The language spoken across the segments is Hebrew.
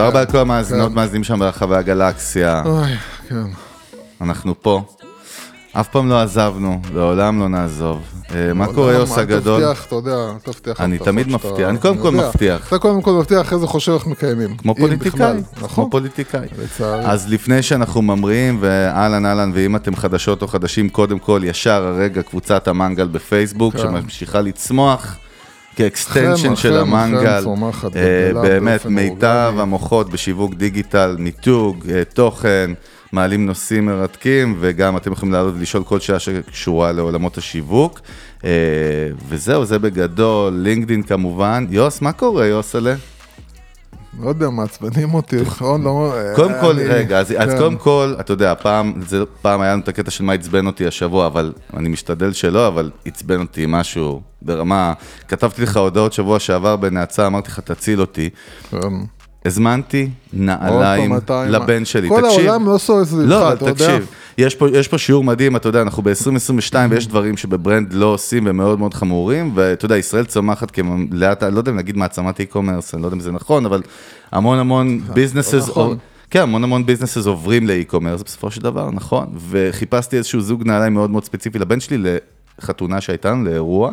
תודה רבה לכל המאזינות, מאזינים שם ברחבי הגלקסיה, אוי, כן. אנחנו פה. אף פעם לא עזבנו, לעולם לא נעזוב. אה, מה קורה יוס הגדול? תבטיח, אתה יודע, אל תבטיח. אני תמיד מבטיח, אני קודם כל. מבטיח. אתה קודם כל מבטיח, אחרי זה חושב איך מקיימים. כמו פוליטיקאי, בכלל, כמו נכון? פוליטיקאי. אז לפני שאנחנו ממריאים, ואהלן אהלן, ואם אתם חדשות או חדשים, קודם כל, ישר הרגע קבוצת המנגל בפייסבוק, כן. שממשיכה לצמוח. כ extension של המנגל, אה, באמת מיטב. המוחות בשיווק דיגיטל, מיתוג, אה, תוכן, מעלים נושאים מרתקים, וגם אתם יכולים לעלות ולשאול כל שאלה שקשורה לעולמות השיווק. אה, וזהו, זה בגדול, לינקדין כמובן. יוס, מה קורה, יוסלה? לא יודע, מעצבנים אותי, נכון? לא- קודם כל, רגע, אז, כן. קודם כל, אתה יודע, פעם, היה לנו את הקטע של מה עצבן אותי השבוע, אבל אני משתדל שלא, אבל עצבן אותי משהו ברמה, כתבתי לך הודעות שבוע שעבר בנוצה, אמרתי לך, תציל אותי. כן. הזמנתי נעליים לבן שלי, כל תקשיב. העולם לא סוער סביבך, לא, אתה יודע. תקשיב, יש פה, יש פה שיעור מדהים, אתה יודע, אנחנו ב-2022 ויש דברים שב brand לא עושים ומאוד מאוד חמורים, ואתה יודע, ישראל צומחת כלאט, לא יודע אם נגיד מעצמת e-commerce, אני לא יודע אם זה נכון, אבל המון המון businesses, נכון. כן, המון המון businesses עוברים ל e-commerce בסופו של דבר, נכון, וחיפשתי איזשהו זוג נעליים מאוד מאוד ספציפי לבן שלי, לחתונה שהייתה לנו, לאירוע.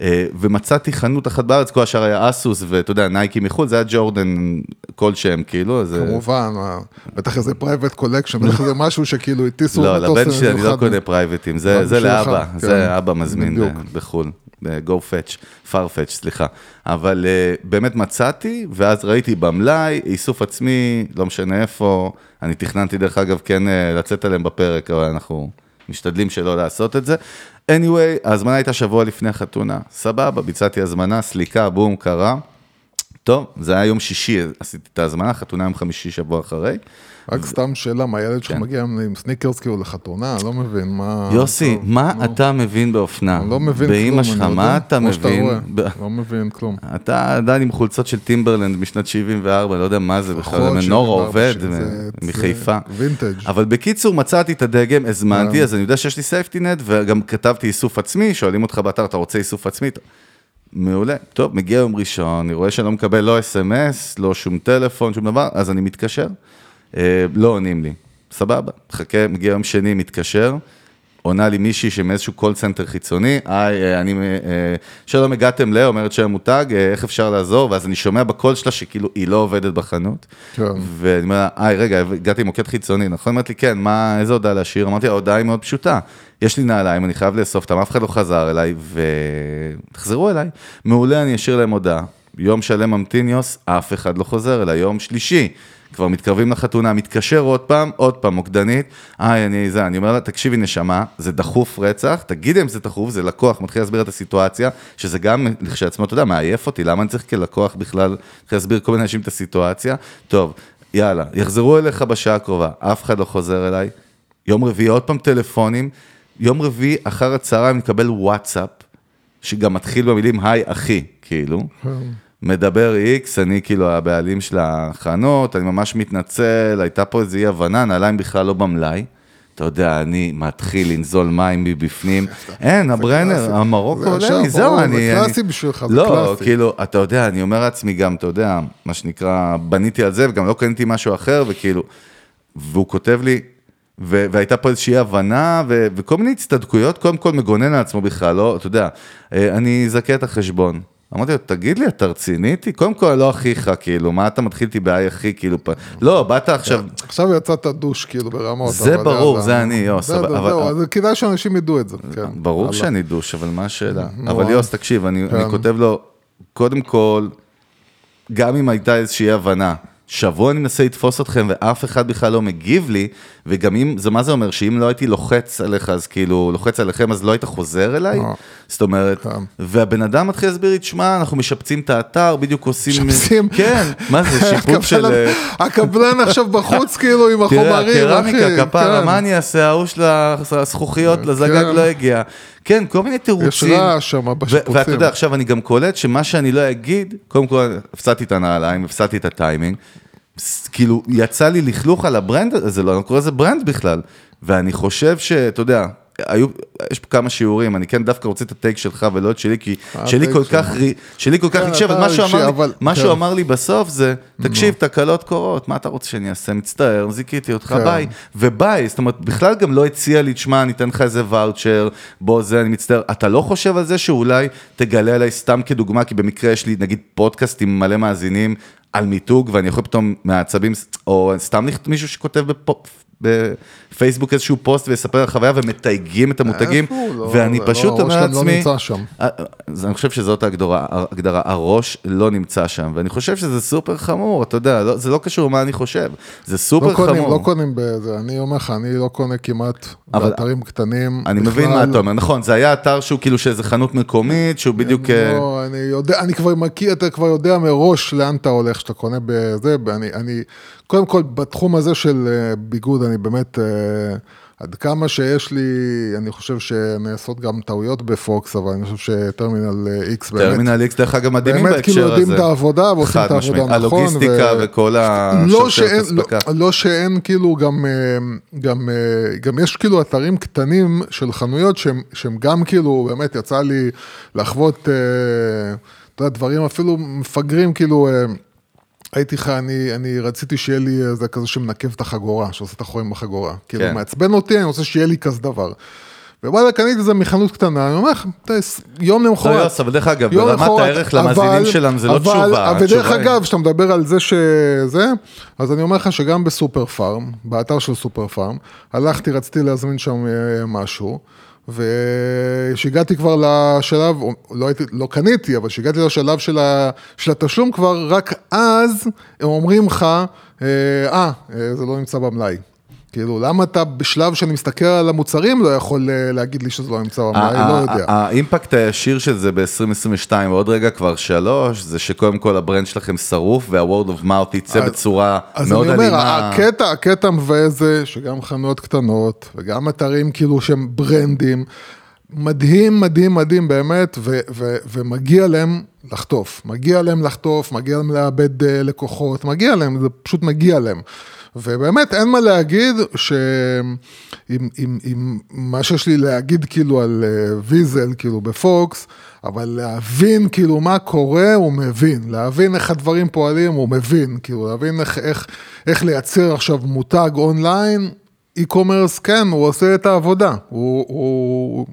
אה, ומצאתי חנות אחת בארץ, כל השאר היה אסוס, ואתה יודע, נייקי מחו"ל, זה היה ג'ורדן כלשהם, כאילו, אז... אה, כמובן, מה, בטח איזה private collection, בטח זה משהו שכאילו הטיסו לא, לבן שלי אני לא. קונה private ים, זה, לאבא, כן. זה אבא מזמין בחו"ל, ב- Go Fetch, Farfetch, סליחה. אבל uh, באמת מצאתי, ואז ראיתי במלאי, איסוף עצמי, לא משנה איפה, אני תכננתי דרך אגב כן uh, לצאת עליהם בפרק, אבל אנחנו משתדלים שלא לעשות את זה. Anyway, ההזמנה הייתה שבוע לפני החתונה, סבבה, ביצעתי הזמנה, סליקה, בום, קרה. טוב, זה היה יום שישי, עשיתי את ההזמנה, חתונה יום חמישי שבוע אחרי. רק סתם שאלה, מה הילד שלך כן. מגיע עם סניקרס כאילו לחתונה? לא מבין, מה... יוסי, טוב, מה נו. אתה מבין באופנה? לא מבין כלום, באמא שלך, אני מה יודע, אתה מבין? ב- לא מבין כלום. אתה עדיין עם חולצות של טימברלנד משנת 74, לא יודע מה זה בכלל, נכון, מנורה 74, עובד זה מחיפה. וינטג'. אבל בקיצור, מצאתי את הדגם, הזמנתי, כן. אז אני יודע שיש לי safety net, וגם כתבתי איסוף עצמי, שואלים אותך באתר, אתה רוצה איסוף עצמי? מעולה. טוב, מגיע יום ראשון, אני רואה שאני לא מקבל לא אס.אם.אס, לא שום טלפון, שום דבר, אז אני מתקשר. אה, לא עונים לי. סבבה, חכה, מגיע יום שני, מתקשר. עונה לי מישהי שמאיזשהו call center חיצוני, היי, אה, אני, אה, שלום הגעתם ל, אומרת שם מותג, אה, איך אפשר לעזור? ואז אני שומע בקול שלה שכאילו היא לא עובדת בחנות. כן. ואני אומר לה, היי, רגע, הגעתי עם מוקד חיצוני, נכון? אמרתי לי, כן, מה, איזה הודעה להשאיר? אמרתי, ההודעה היא מאוד פשוטה. יש לי נעליים, אני חייב לאסוף אותם, אף אחד לא חזר אליי, ותחזרו אליי. מעולה, אני אשאיר להם הודעה. יום שלם ממתין יוס, אף אחד לא חוזר אליי. יום שלישי, כבר מתקרבים לחתונה, מתקשר עוד פעם, עוד פעם, מוקדנית. היי, אני זה, אני אומר לה, תקשיבי נשמה, זה דחוף רצח, תגידי אם זה דחוף, זה לקוח, מתחיל להסביר את הסיטואציה, שזה גם לכשעצמו, אתה יודע, מעייף אותי, למה אני צריך כלקוח בכלל, להסביר כל מיני אנשים את הסיטואציה? טוב, יאללה, יחזרו אליך בשעה הקרובה, אף אחד לא חוזר אליי. יום רביעי עוד פעם טלפונים, יום רביעי אחר הצהריים נקבל וואטסאפ, שגם מתחיל במילים היי אחי, כאילו. מדבר איקס, אני כאילו הבעלים של החנות, אני ממש מתנצל, הייתה פה איזו אי הבנה, נעליים בכלל לא במלאי. אתה יודע, אני מתחיל לנזול מים מבפנים. אין. הברנר, המרוקו עולה לי, זהו, אני... זה קלאסי בשבילך, זה לא, קלאסי. כאילו, אתה יודע, אני אומר לעצמי גם, אתה יודע, מה שנקרא, בניתי על זה, וגם לא קניתי משהו אחר, וכאילו, והוא כותב לי, ו- והייתה פה איזושהי הבנה, ו- וכל מיני הצטדקויות, קודם כל מגונן על עצמו בכלל, לא, אתה יודע, אה, אני אזכה את החשבון. אמרתי לו, תגיד לי, אתה רציני איתי? קודם כל, לא אחיך, כאילו, מה אתה מתחיל איתי בהיי אחי, כאילו, פ... לא, באת עכשיו, עכשיו יצאת דוש כאילו ברמות. זה ברור. זה אני, יוס, אבל- אבל- זהו, כדאי שאנשים ידעו את זה. כן. ברור. שאני דוש, אבל מה השאלה? אבל אה. יוס, תקשיב, אני, כן. אני כותב לו, קודם כל, גם אם הייתה איזושהי הבנה, שבוע אני מנסה לתפוס אתכם ואף אחד בכלל לא מגיב לי, וגם אם, זה מה זה אומר, שאם לא הייתי לוחץ עליך, אז כאילו, לוחץ עליכם, אז לא היית חוזר אליי? אה. זאת אומרת, כן. והבן אדם מתחיל להסביר לי, תשמע, אנחנו משפצים את האתר, בדיוק עושים... משפצים? כן, מה זה, שיפוץ של... הקבלן- הקבלן עכשיו בחוץ כאילו עם תראה, החומרים, אחי. הקרמיקה, כפרה, כן. מה אני אעשה, ההוא של הזכוכיות, כן. לזגג לא הגיע. כן, כל מיני יש תירוצים. רעש שם בשיפוצים. ואתה יודע, עכשיו אני גם קולט שמה שאני לא אגיד, קודם כל, הפסדתי את הנעליים, הפסדתי את הטיימינג, כאילו, יצא לי לכלוך על ה brand הזה, לא, אני לא קורא לזה brand בכלל. ואני חושב שאתה יודע, היו, יש פה כמה שיעורים, אני כן דווקא רוצה את ה take שלך ולא את שלי, כי שלי ה take כל. כך, שלי כל כך אז אתה מה שהוא אמר לי- אבל- מה. שהוא אמר לי בסוף זה, תקשיב, תקלות קורות, מה אתה רוצה שאני אעשה? מצטער, זיכיתי אותך, כן. ביי. וביי, זאת אומרת, בכלל גם לא הציע לי, תשמע, אני אתן לך איזה ואוצ'ר, בוא זה, אני מצטער. אתה לא חושב על זה שאולי תגלה עליי סתם כדוגמה, כי במקרה יש לי נגיד פודקאסט עם מלא מאזינים על מיתוג, ואני יכול פתאום מהעצבים, או סתם מישהו שכותב בפופ. בפייסבוק איזשהו פוסט ויספר על חוויה ומתייגים את המותגים? לא, ואני זה פשוט לא, הראש אומר שלהם לא לעצמי, נמצא שם. אה, אז אני חושב שזאת ההגדרה, הראש לא נמצא שם, ואני חושב שזה סופר חמור, אתה יודע, לא, זה לא קשור למה אני חושב, זה סופר לא חמור. לא קונים בזה, אני אומר לך, אני לא קונה כמעט באתרים קטנים. אני בכלל. מבין מה אתה אומר, נכון, זה היה אתר שהוא כאילו שאיזה חנות מקומית, שהוא בדיוק... אה, לא, אני יודע, אני כבר מכיר, אתה כבר יודע מראש לאן אתה הולך, שאתה קונה בזה, אני, אני, קודם כל, בתחום הזה של אה, ביגוד, אני באמת, אה, עד כמה שיש לי, אני חושב שנעשות גם טעויות בפוקס, אבל אני חושב שטרמינל אה, איקס באמת, טרמינל איקס, דרך אגב, מדהימים באמת בהקשר כאילו הזה. יודעים את העבודה ועושים את העבודה. נכון. הלוגיסטיקה ו- וכל לא השרשרת לא, אספקה. לא שאין כאילו גם, גם, גם יש כאילו אתרים קטנים של חנויות שהם, שהם גם כאילו, באמת יצא לי לחוות, אתה יודע, דברים אפילו מפגרים, כאילו, הייתי לך, אני, אני רציתי שיהיה לי איזה כזה שמנקב את החגורה, שעושה את החורים בחגורה. כאילו, כן. מעצבן אותי, אני רוצה שיהיה לי כזה דבר. וואלה, קניתי את זה מחנות קטנה, אני אומר לך, יום לא, למחרת. יוס, אבל דרך אגב, ברמת הערך למאזינים אבל- שלנו זה לא אבל- תשובה. ודרך התשובה היא- אגב, כשאתה מדבר על זה שזה, אז אני אומר לך שגם בסופר פארם, באתר של סופר פארם, הלכתי, רציתי להזמין שם אה, משהו, וכשהגעתי כבר לשלב, לא, הייתי, לא קניתי, אבל כשהגעתי לשלב של, ה, של התשלום כבר, רק אז הם אומרים לך, אה, אה, זה לא נמצא במלאי. כאילו, למה אתה בשלב שאני מסתכל על המוצרים לא יכול אה, להגיד לי שזה לא נמצא במלאי? לא ה- יודע. ה- האימפקט הישיר של זה ב-2022, ועוד רגע כבר שלוש, זה שקודם כל ה brand שלכם שרוף, וה-word of mouth יצא אז- בצורה אז מאוד אני אומר, אלימה. הקטע, הקטע מבאס זה שגם חנויות קטנות, וגם אתרים כאילו שהם ברנדים, מדהים, מדהים, מדהים באמת, ו- ו- ומגיע להם לחטוף. מגיע להם לחטוף, מגיע להם לאבד אה, לקוחות, מגיע להם, זה פשוט מגיע להם. ובאמת אין מה להגיד שעם עם, עם מה שיש לי להגיד כאילו על אה, ויזל, כאילו בפוקס, אבל להבין כאילו מה קורה, הוא מבין. להבין איך הדברים פועלים, הוא מבין. כאילו להבין איך, איך, איך לייצר עכשיו מותג אונליין, e-commerce, כן, הוא עושה את העבודה. הוא, הוא,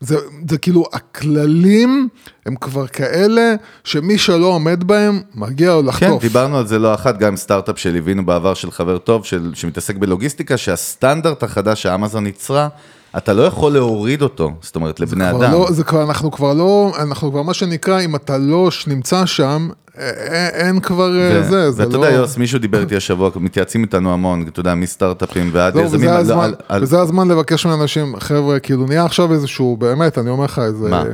זה, זה כאילו, הכללים הם כבר כאלה, שמי שלא עומד בהם, מגיע לו כן, לחטוף. דיברנו על זה לא אחת, גם עם סטארט-אפ שליווינו בעבר של חבר טוב, של, שמתעסק בלוגיסטיקה, שהסטנדרט החדש שאמזון ייצרה, אתה לא יכול להוריד אותו, זאת אומרת, לבני אדם. לא, זה כבר, אנחנו כבר לא, אנחנו כבר מה שנקרא, אם אתה לא נמצא שם, אה, אה, אין כבר אה, ו- זה, זה ואתה לא... יודע, יוס, מישהו דיבר איתי השבוע, מתייעצים איתנו המון, אתה יודע, מסטארט-אפים ועד זהו, יזמים. וזה על- הזמן, על- על- וזה הזמן לבקש מאנשים, חבר'ה, כאילו נהיה עכשיו איזשהו, באמת, אני אומר לך, איזה... מה?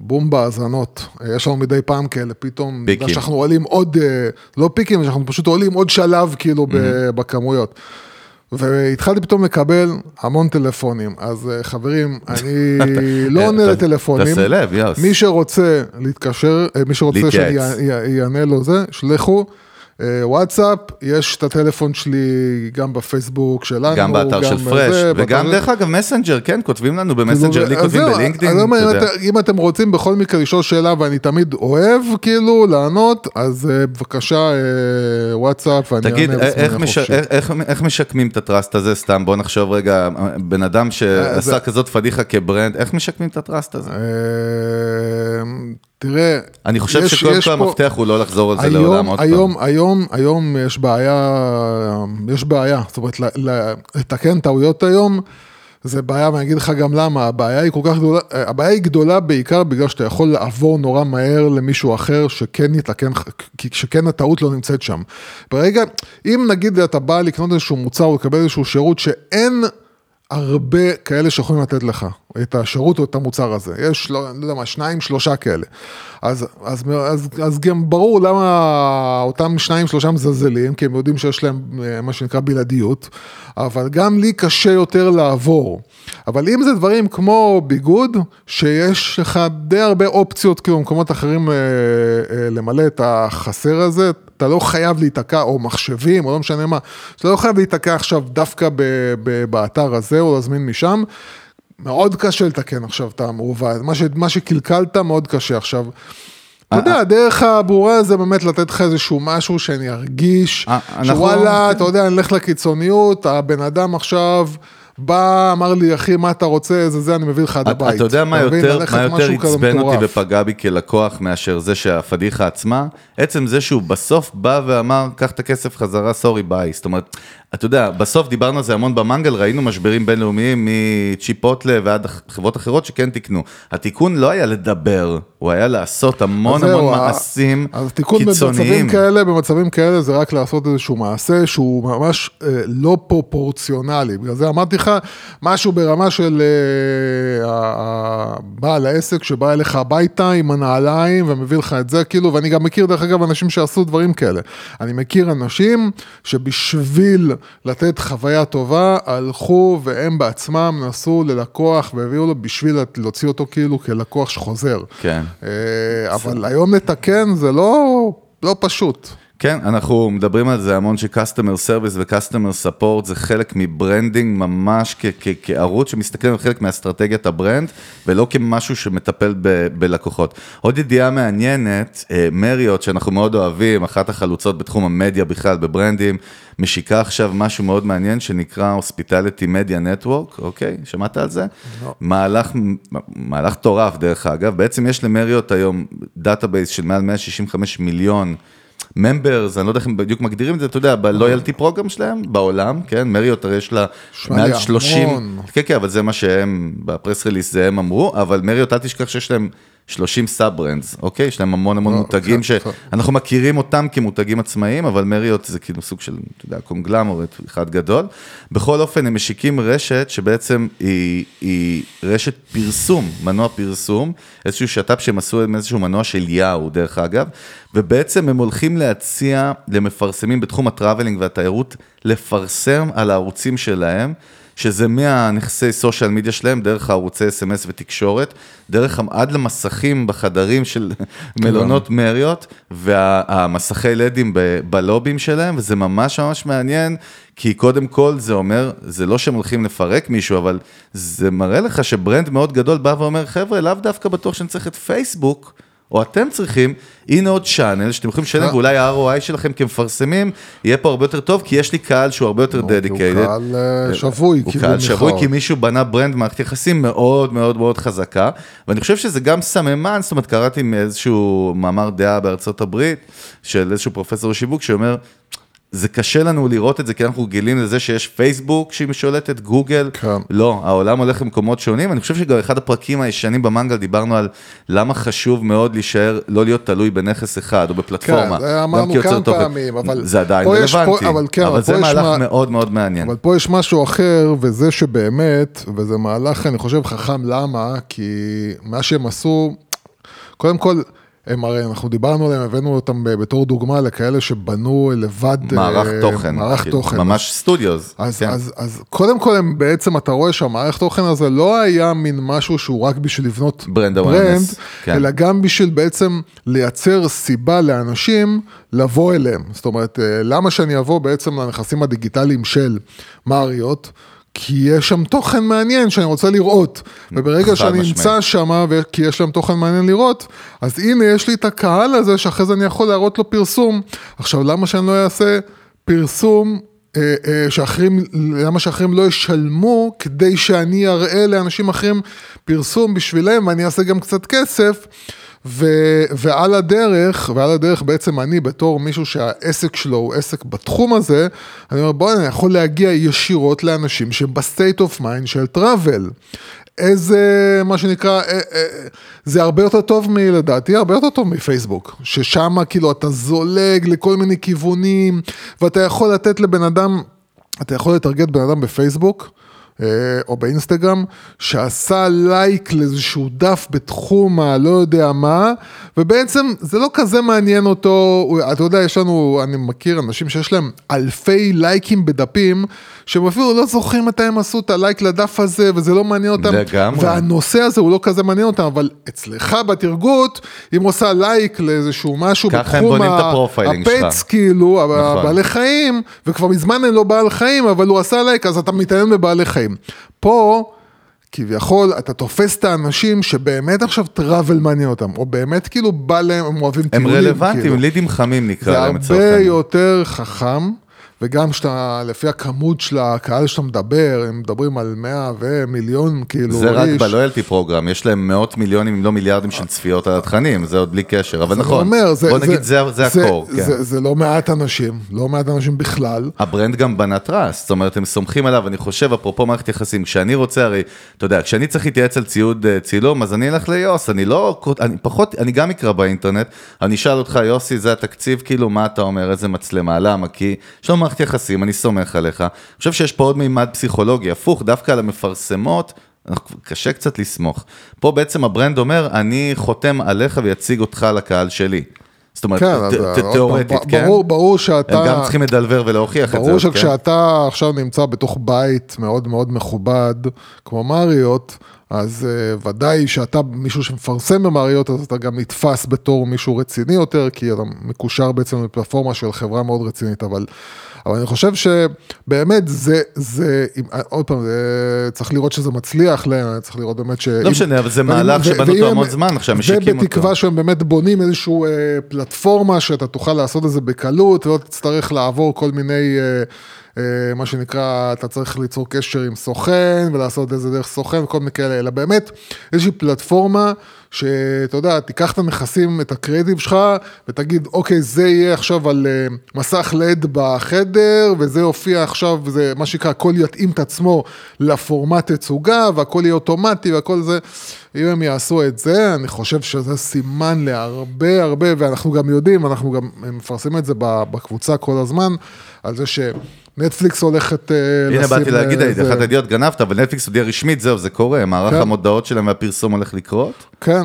בום בהאזנות, יש לנו מדי פעם כאלה, פתאום, פיקים. שאנחנו עולים עוד, אה, לא פיקים, שאנחנו פשוט עולים עוד שלב כאילו ב- בכמויות. והתחלתי פתאום לקבל המון טלפונים, אז אה, חברים, אני לא עונה אתה- לטלפונים. תעשה לב, יוס. מי שרוצה להתקשר, אה, מי שרוצה שאני יענה לו זה, שלחו. אה, וואטסאפ, יש את הטלפון שלי גם בפייסבוק שלנו, גם באתר של פרש, זה, וגם באתר- דרך אגב מסנג'ר, כן, כותבים לנו כאילו, במסנג'ר, לי אז כותבים בלינקדאין, אני אומר, אתה אם יודע. אתה- אם אתם רוצים בכל מקרה לשאול שאלה ואני תמיד אוהב כאילו לענות, אז אה, בבקשה אה, וואטסאפ ואני תגיד, אענה איך, מש... איך, איך, איך משקמים את ה trust הזה סתם? בוא נחשוב רגע, בן אדם שעשה זה- כזאת פדיחה כברנד, איך משקמים את הטראסט הזה? אה, תראה, אני חושב שקודם כל המפתח הוא לא לחזור על זה לעולם היום, עוד היום, פעם. היום, היום יש בעיה, יש בעיה, זאת אומרת, לתקן טעויות היום, זה בעיה, ואני אגיד לך גם למה, הבעיה היא כל כך גדולה, הבעיה היא גדולה בעיקר בגלל שאתה יכול לעבור נורא מהר למישהו אחר שכן יתקן, שכן הטעות לא נמצאת שם. ברגע, אם נגיד אתה בא לקנות איזשהו מוצר או לקבל איזשהו שירות שאין הרבה כאלה שיכולים לתת לך את השירות או את המוצר הזה. יש, לא, לא יודע מה, שניים, שלושה כאלה. אז, אז, אז, אז גם ברור למה אותם שניים, שלושה מזלזלים, כי הם יודעים שיש להם אה, מה שנקרא בלעדיות, אבל גם לי קשה יותר לעבור. אבל אם זה דברים כמו ביגוד, שיש לך די הרבה אופציות, כאילו במקומות אחרים אה, אה, למלא את החסר הזה, אתה לא חייב להיתקע, או מחשבים, או לא משנה מה, אתה לא חייב להיתקע עכשיו דווקא ב, ב, באתר הזה, או להזמין משם. מאוד קשה לתקן עכשיו את המעובד, מה, ש, מה שקלקלת מאוד קשה עכשיו. אתה יודע, הדרך הברורה זה באמת לתת לך איזשהו משהו שאני ארגיש, אה, שוואלה, אתה יודע, נלך לקיצוניות, הבן אדם עכשיו בא, אמר לי, אחי, מה אתה רוצה, זה זה, אני מביא לך עד הבית. אתה יודע מה? יותר, עצבן אותי. ופגע בי כלקוח מאשר זה שהפדיחה עצמה? עצם זה שהוא בסוף בא ואמר, קח את הכסף חזרה, סורי ביי. זאת אומרת, אתה יודע, בסוף דיברנו על זה המון במנגל, ראינו משברים בינלאומיים מצ'יפוטלה ועד חברות אחרות שכן תיקנו. התיקון לא היה לדבר, הוא היה לעשות המון המון מעשים אז תיקון במצבים קיצוניים. כאלה, במצבים כאלה זה רק לעשות איזשהו מעשה שהוא ממש אה, לא פרופורציונלי. בגלל זה אמרתי לך, משהו ברמה של אה, בעל העסק שבא אליך הביתה עם הנעליים ומביא לך את זה, כאילו, ואני גם מכיר דרך אגב אנשים שעשו דברים כאלה. אני מכיר אנשים שבשביל לתת חוויה טובה, הלכו והם בעצמם נסעו ללקוח והביאו לו בשביל להוציא אותו כאילו כלקוח שחוזר. כן. אה, אבל היום לתקן זה לא, לא פשוט. כן, אנחנו מדברים על זה המון ש-customer service ו-customer support זה חלק מ branding ממש כ- כ- כערוץ שמסתכל על חלק מאסטרטגיית ה brand ולא כמשהו שמטפל ב- בלקוחות. עוד ידיעה מעניינת, אה, מריות שאנחנו מאוד אוהבים, אחת החלוצות בתחום המדיה בכלל ב brandים, משיקה עכשיו משהו מאוד מעניין שנקרא Hospitality Media Network, אוקיי? שמעת על זה? מהלך, מהלך מטורף דרך אגב, בעצם יש למריות היום database של מעל 165 מיליון. members, אני לא יודע איך הם בדיוק מגדירים את זה, אתה יודע, ב loyalty program שלהם, בעולם, כן, מריות הרי יש לה מעל המון. 30, כן, כן, אבל זה מה שהם, ב press release זה הם אמרו, אבל מריות, אל תשכח שיש להם 30 sub brands, אוקיי? יש להם המון המון לא, מותגים כן, שאנחנו מכירים אותם כמותגים עצמאיים, אבל מריות זה כאילו סוג של, אתה יודע, conglomerate אחד גדול. בכל אופן, הם משיקים רשת שבעצם היא, היא רשת פרסום, מנוע פרסום, איזשהו שת"פ שהם עשו עם איזשהו מנוע של יאהו, דרך אגב, ובעצם הם הולכים להציע למפרסמים בתחום ה traveling והתיירות, לפרסם על הערוצים שלהם. שזה מהנכסי סושיאל מדיה שלהם, דרך הערוצי אס.אם.אס ותקשורת, דרך עד למסכים בחדרים של מלונות מריות, והמסכי לדים ב- בלובים שלהם, וזה ממש ממש מעניין, כי קודם כל זה אומר, זה לא שהם הולכים לפרק מישהו, אבל זה מראה לך שברנד מאוד גדול בא ואומר, חבר'ה, לאו דווקא בטוח שאני צריך את פייסבוק. או אתם צריכים, הנה עוד channel שאתם יכולים לשלם, ואולי ה-ROI שלכם כמפרסמים יהיה פה הרבה יותר טוב, כי יש לי קהל שהוא הרבה יותר הוא dedicated. קהל אה, שבוי, הוא כאילו, קהל שבוי. כי מישהו בנה brand מערכת יחסים מאוד מאוד מאוד חזקה, ואני חושב שזה גם סממן, זאת אומרת, קראתי מאיזשהו מאמר דעה בארצות הברית, של איזשהו פרופסור שיווק, שאומר, זה קשה לנו לראות את זה, כי אנחנו רגילים לזה שיש פייסבוק שהיא שולטת, גוגל, כן. לא, העולם הולך למקומות שונים, אני חושב שגם אחד הפרקים הישנים במנגל דיברנו על למה חשוב מאוד להישאר, לא להיות תלוי בנכס אחד או בפלטפורמה. כן, זה אמרנו כמה. פעמים, אבל זה עדיין רלוונטי, אבל כן, אבל זה מהלך מה- מאוד מאוד מעניין. אבל פה יש משהו אחר, וזה שבאמת, וזה מהלך, אני חושב, חכם למה, כי מה שהם עשו, קודם כל, הם הרי, אנחנו דיברנו עליהם, הבאנו אותם בתור דוגמה לכאלה שבנו לבד... מערך אה, תוכן, מערך כאילו, תוכן. ממש studios. אז, כן. אז, אז קודם כל הם בעצם, אתה רואה שהמערכת תוכן הזה לא היה מין משהו שהוא רק בשביל לבנות brand brand, כן. אלא גם בשביל בעצם לייצר סיבה לאנשים לבוא אליהם. זאת אומרת, אה, למה שאני אבוא בעצם לנכסים הדיגיטליים של מריות? כי יש שם תוכן מעניין שאני רוצה לראות, וברגע שאני. נמצא שם, כי יש להם תוכן מעניין לראות, אז הנה יש לי את הקהל הזה שאחרי זה אני יכול להראות לו פרסום. עכשיו, למה שאני לא אעשה פרסום אה, אה, שאחרים, למה שאחרים לא ישלמו כדי שאני אראה לאנשים אחרים פרסום בשבילם ואני אעשה גם קצת כסף. ו, ועל הדרך, ועל הדרך בעצם אני בתור מישהו שהעסק שלו הוא עסק בתחום הזה, אני אומר בוא אני יכול להגיע ישירות לאנשים שהם ב state of mind של travel. איזה, מה שנקרא, אה, אה, זה הרבה יותר טוב מלדעתי, הרבה יותר טוב מפייסבוק, ששם כאילו אתה זולג לכל מיני כיוונים, ואתה יכול לתת לבן אדם, אתה יכול לטרגט בן אדם בפייסבוק, אה, או באינסטגרם, שעשה לייק לאיזשהו דף בתחום הלא יודע מה, ובעצם זה לא כזה מעניין אותו, אתה יודע, יש לנו, אני מכיר אנשים שיש להם אלפי לייקים בדפים, שהם אפילו לא זוכרים מתי הם עשו את הלייק לדף הזה, וזה לא מעניין אותם. לגמרי. והנושא הזה הוא לא כזה מעניין אותם, אבל אצלך ב targeting, אם עושה לייק לאיזשהו משהו בתחום בונים את ה- ה profiling שלך. כאילו, נכון. הבעלי חיים, וכבר מזמן אין לו בעל חיים, אבל הוא עשה לייק, אז אתה מתעניין בבעלי חיים. פה, כביכול, אתה תופס את האנשים שבאמת עכשיו טראבל מעניין אותם, או באמת כאילו בא להם, הם אוהבים הם טיולים. רלוונטיים, כאילו. לידים חמים נקרא זה להם לצורך הרבה. יותר חכם, וגם שאתה, לפי הכמות של הקהל שאתה מדבר, הם מדברים על 100 ומיליון כאילו זה רק איש. בלויאלטי פרוגרם, יש להם מאות מיליונים אם לא מיליארדים של צפיות על התכנים, זה עוד בלי קשר, אבל נכון, אומר, זה, בוא נגיד זה זה הקור, זה, כן. זה, זה לא מעט אנשים, לא מעט אנשים בכלל. ה brand גם בנה trust, זאת אומרת, הם סומכים עליו, אני חושב, אפרופו מערכת יחסים, כשאני רוצה, הרי, אתה יודע, כשאני צריך להתייעץ על ציוד אה, צילום, אז אני אלך ליוס, אני לא, אני פחות, אני גם אקרא באינטרנט, אני אשאל אותך, יוסי, זה התקציב, כאילו, מה אתה אומר, איזה מצלמה, למה? כי יש לנו מערכת יחסים, אני סומך עליך. אני חושב שיש פה עוד מימד פסיכולוגי, הפוך, דווקא על הפרסומות, קשה קצת לסמוך. פה בעצם ה brand אומר, אני חותם עליך ומציג אותך לקהל שלי. זאת אומרת, כן, אז ת- עוד פעם, תיאורטית, כן? ברור, ברור שאתה... הם גם צריכים לדלבר ולהוכיח את זה. ברור עוד, כן? שכשאתה עכשיו נמצא בתוך בית מאוד מאוד מכובד, כמו מריות, אז uh, ודאי שאתה מישהו שמפרסם במריות, אז אתה גם נתפס בתור מישהו רציני יותר, כי אתה מקושר בעצם לפלטפורמה של חברה מאוד רצינית, אבל, אבל אני חושב שבאמת זה, זה, אם, עוד פעם, זה, צריך לראות שזה מצליח להם, צריך לראות באמת ש... לא משנה, אבל זה מהלך שבנו אותו המון זמן, עכשיו משיקים אותו. ובתקווה שהם באמת בונים איזושהי אה, פלטפורמה שאתה תוכל לעשות את זה בקלות, ולא תצטרך לעבור כל מיני, אה, אה, מה שנקרא, אתה צריך ליצור קשר עם סוכן, ולעשות את זה דרך סוכן וכל מיני כאלה, אלא באמת איזושהי פלטפורמה, שאתה יודע, תיקח את הנכסים, את הקרדיט שלך, ותגיד, אוקיי, זה יהיה עכשיו על אה, מסך לד בחדר, וזה יופיע עכשיו, זה מה שנקרא, הכל יתאים את עצמו לפורמט תצוגה, והכל יהיה אוטומטי, והכל זה. אם הם יעשו את זה, אני חושב שזה סימן להרבה הרבה, ואנחנו גם יודעים, אנחנו גם מפרסמים את זה בקבוצה כל הזמן, על זה שנטפליקס הולכת אה, הנה באתי להגיד, אה, זה- אחת הידיעות גנבת, אבל נטפליקס הודיע רשמית, זהו, זה קורה, מערך כן. המודעות שלהם והפרסום הולך לקרות. כן,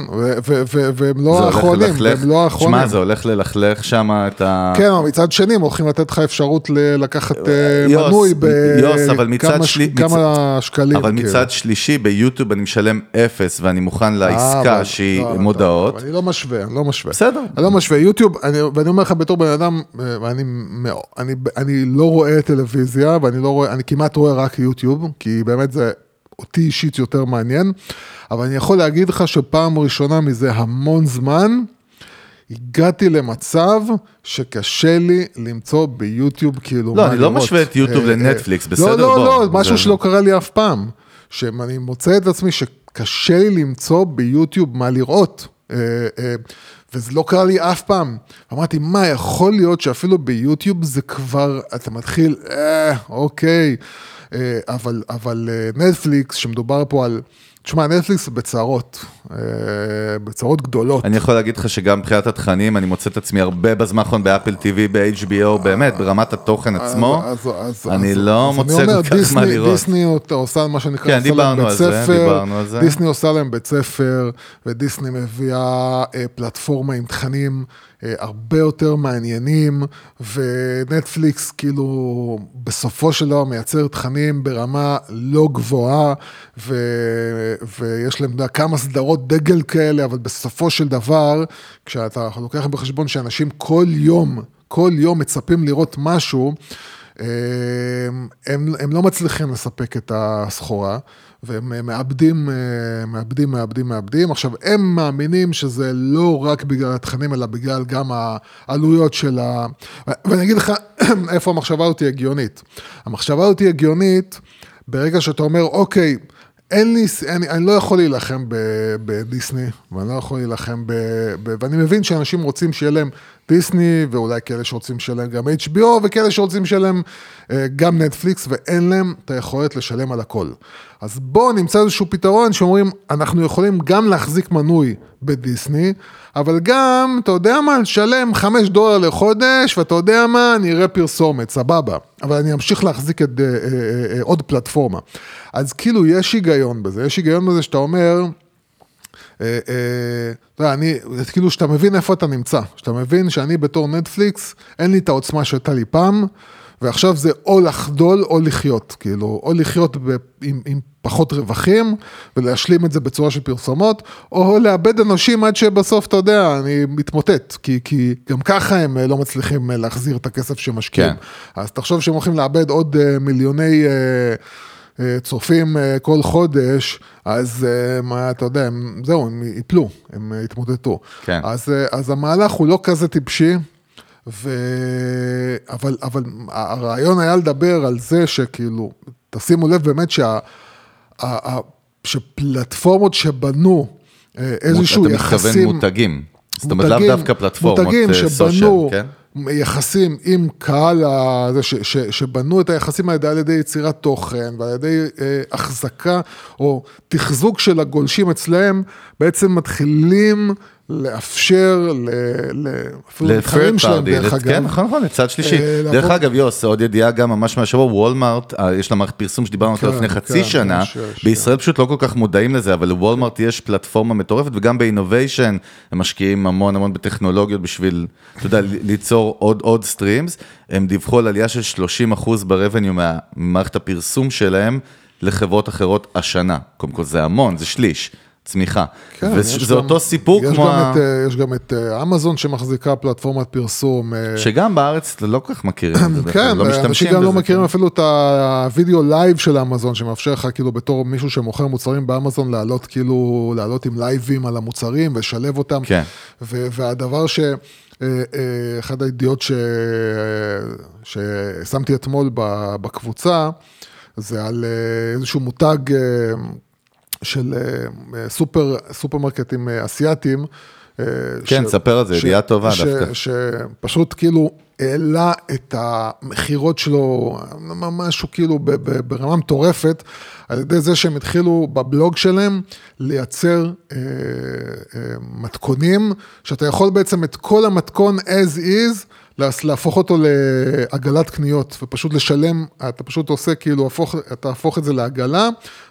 והם זה לא האחרונים, והם לא האחרונים. שמע, זה הולך ללכלך שם את ה... כן, אבל מצד שני, הם הולכים לתת לך אפשרות לקחת אה, מנוי בכמה שקלים. אבל כאילו. מצד שלישי, ביוטיוב אני משלם אפס, ואני מוכן אה, לעסקה שהיא לא, מודעות. אבל אני לא משווה, אני לא משווה. בסדר. אני לא משווה. יוטיוב, אני, ואני אומר לך בתור בן אדם, אה, אני, לא רואה טלוויזיה, ואני לא כמעט רואה רק יוטיוב, כי באמת זה אותי אישית יותר מעניין, אבל אני יכול להגיד לך שפעם ראשונה מזה המון זמן, הגעתי למצב שקשה לי למצוא ביוטיוב כאילו לא, מה אני לא לראות. משווה את יוטיוב אה, לנטפליקס, אה, בסדר? לא, בוא, לא, לא, משהו זה- שלא קרה לי אף פעם. שאני מוצא את עצמי שקשה לי למצוא ביוטיוב מה לראות. אה, אה, וזה לא קרה לי אף פעם. אמרתי, מה, יכול להיות שאפילו ביוטיוב זה כבר, אתה מתחיל, אה, אוקיי. אה, אבל, אבל אה, נטפליקס, שמדובר פה על, תשמע, נטפליקס בצרות, אה, בצרות גדולות. אני יכול להגיד לך שגם מבחינת התכנים, אני מוצא את עצמי הרבה בזמן האחרון באפל TV, ב-HBO, באמת, ברמת התוכן עצמו. אני לא מוצא כל כך מה לראות. דיסני עושה מה שנקרא, כן, דיברנו על זה, דיברנו על זה. דיסני עושה להם בית ספר, ודיסני מביאה אה, פלטפורמה עם תכנים אה, הרבה יותר מעניינים, ונטפליקס כאילו בסופו של דבר מייצר תכנים ברמה לא גבוהה, ו, ויש להם כמה סדרות דגל כאלה, אבל בסופו של דבר, כשאתה לוקח בחשבון שאנשים כל יום, כל יום מצפים לראות משהו, אה, הם, הם לא מצליחים לספק את הסחורה, והם אה, מאבדים, אה, מאבדים, מאבדים, מאבדים. עכשיו, הם מאמינים שזה לא רק בגלל התכנים, אלא בגלל גם העלויות של ה... ואני אגיד לך איפה המחשבה הזאת היא הגיונית. המחשבה הזאת היא הגיונית ברגע שאתה אומר, אוקיי, אין לי, אני, אני לא יכול להילחם בדיסני, ואני לא יכול להילחם ב, ב... ואני מבין שאנשים רוצים שיהיה להם דיסני, ואולי כאלה שרוצים שיהיה להם גם HBO, וכאלה שרוצים שיהיה להם אה, גם נטפליקס, ואין להם את היכולת לשלם על הכל. אז בואו נמצא איזשהו פתרון שאומרים, אנחנו יכולים גם להחזיק מנוי בדיסני, אבל גם, אתה יודע מה, לשלם 5 דולר לחודש, ואתה יודע מה, אני אראה פרסומת, סבבה. אבל אני אמשיך להחזיק את, אה, אה, אה, אה, עוד פלטפורמה. אז כאילו, יש היגיון בזה, יש היגיון בזה שאתה אומר, אה, אה, אתה יודע, אני, כאילו שאתה מבין איפה אתה נמצא, שאתה מבין שאני בתור נטפליקס, אין לי את העוצמה שהייתה לי פעם, ועכשיו זה או לחדול או לחיות, כאילו, או לחיות ב, עם, עם פחות רווחים, ולהשלים את זה בצורה של פרסומות, או לאבד אנשים עד שבסוף, אתה יודע, אני מתמוטט, כי, כי גם ככה הם אה, לא מצליחים אה, להחזיר את הכסף שמשקיעים. כן. אז תחשוב שהם הולכים לאבד עוד אה, מיליוני... צופים כל חודש, אז מה, אתה יודע, הם, זהו, הם ייפלו, הם יתמוטטו. כן. אז, אז המהלך הוא לא כזה טיפשי, ו... אבל, אבל הרעיון היה לדבר על זה שכאילו, תשימו לב באמת שה... ה- שפלטפורמות שבנו אה, איזשהו אתה יחסים... מתכוון מותגים. זאת אומרת, לאו דווקא פלטפורמות מותגים אה, שבנו סושיאל, כן? יחסים עם קהל, הזה, ש, ש, שבנו את היחסים האלה על ידי יצירת תוכן ועל ידי אה, החזקה או תחזוק של הגולשים אצלהם, בעצם מתחילים לאפשר אפילו למתחרים שלהם, דרך כן. נכון, נכון, לצד שלישי. אה, דרך אגב, יוס, עוד ידיעה גם ממש מהשבוע, וולמארט, אה, יש לה מערכת פרסום שדיברנו עליה כן, לפני חצי כן, שנה, יש, בישראל פשוט לא כל כך מודעים לזה, אבל לוולמארט יש פלטפורמה מטורפת, וגם ב innovation, הם משקיעים המון המון בטכנולוגיות בשביל, אתה יודע, ליצור עוד עוד streams, הם דיווחו על עלייה של 30% ב revenue ממערכת הפרסום שלהם לחברות אחרות השנה. קודם כל זה המון, זה שליש. צמיחה. כן, וזה גם- אותו סיפור יש כמו... גם ה- את, אה, יש גם את אה, אמזון שמחזיקה פלטפורמת פרסום. אה, שגם בארץ לא כל כך מכירים את זה, כן, לא אנשים גם לא מכירים כן. אפילו את ה video live של אמזון, שמאפשר לך כאילו בתור מישהו שמוכר מוצרים באמזון, לעלות כאילו, לעלות עם לייבים על המוצרים ולשלב אותם. כן. ו- והדבר ש... אחד הידיעות ש... ששמתי אתמול בקבוצה, זה על איזשהו מותג של אה, סופר, סופרמרקטים אה, אסיאתיים. אה, כן, ספר על זה, ש- ידיעה טובה ש- דווקא. שפשוט כאילו העלה את המכירות שלו, משהו כאילו ב- ב- ברמה מטורפת, על ידי זה שהם התחילו בבלוג שלהם לייצר אה, אה, מתכונים, שאתה יכול בעצם את כל המתכון as is, להפוך אותו לעגלת קניות, ופשוט לשלם, אתה פשוט עושה כאילו, הפוך, אתה תהפוך את זה לעגלה,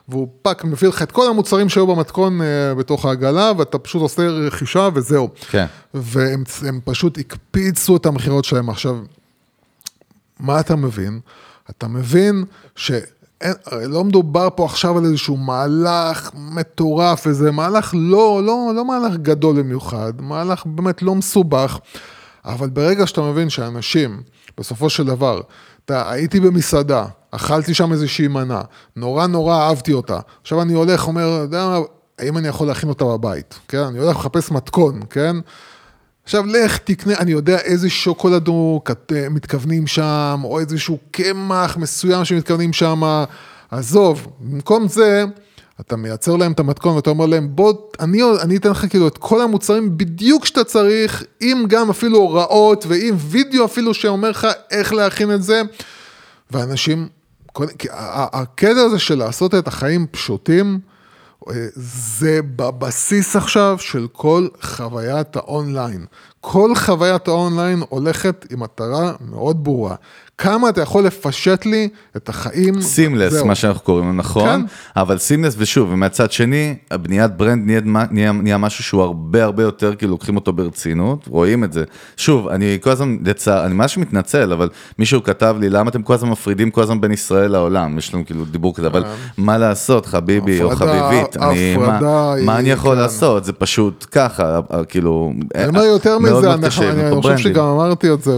והופ פאק מביא לך את כל המוצרים שהיו במתכון אה, בתוך העגלה, ואתה פשוט עושה רכישה וזהו. כן. והם הם פשוט הקפיצו את המכירות שלהם. עכשיו, מה אתה מבין? אתה מבין שאין, הרי לא מדובר פה עכשיו על איזשהו מהלך מטורף, איזה מהלך לא, לא, לא מהלך גדול במיוחד, מהלך באמת לא מסובך, אבל ברגע שאתה מבין שאנשים, בסופו של דבר, אתה, הייתי במסעדה, אכלתי שם איזושהי מנה, נורא נורא אהבתי אותה, עכשיו אני הולך, אומר, אתה יודע מה, האם אני יכול להכין אותה בבית, כן? אני הולך לחפש מתכון, כן? עכשיו לך תקנה, אני יודע איזה שוקולד הוא מתכוונים שם, או איזשהו קמח מסוים שמתכוונים שם, עזוב, במקום זה, אתה מייצר להם את המתכון ואתה אומר להם, בוא, אני, אני אתן לך כאילו את כל המוצרים בדיוק שאתה צריך, עם גם אפילו הוראות ועם וידאו אפילו שאומר לך איך להכין את זה, ואנשים, הקטע הזה של לעשות את החיים פשוטים, אה, זה בבסיס עכשיו של כל חוויית האונליין. כל חוויית האונליין הולכת עם מטרה מאוד ברורה. כמה אתה יכול לפשט לי את החיים. seamless. מה שאנחנו קוראים לו, נכון, כן. אבל סימלס, ושוב, ומהצד שני, הבניית ברנד נהיה, נהיה, נהיה משהו שהוא הרבה הרבה יותר, כאילו לוקחים אותו ברצינות, רואים את זה. שוב, אני כל הזמן, לצער, אני ממש מתנצל, אבל מישהו כתב לי, למה אתם כל הזמן מפרידים כל הזמן בין ישראל לעולם? יש לנו כאילו דיבור כזה, אבל מה לעשות, חביבי או חביבית, אני, מה, היא- מה אני יכול כן. לעשות? זה פשוט ככה, כאילו, אני אומר יותר מאוד מזה, אני חושב. שגם אמרתי את זה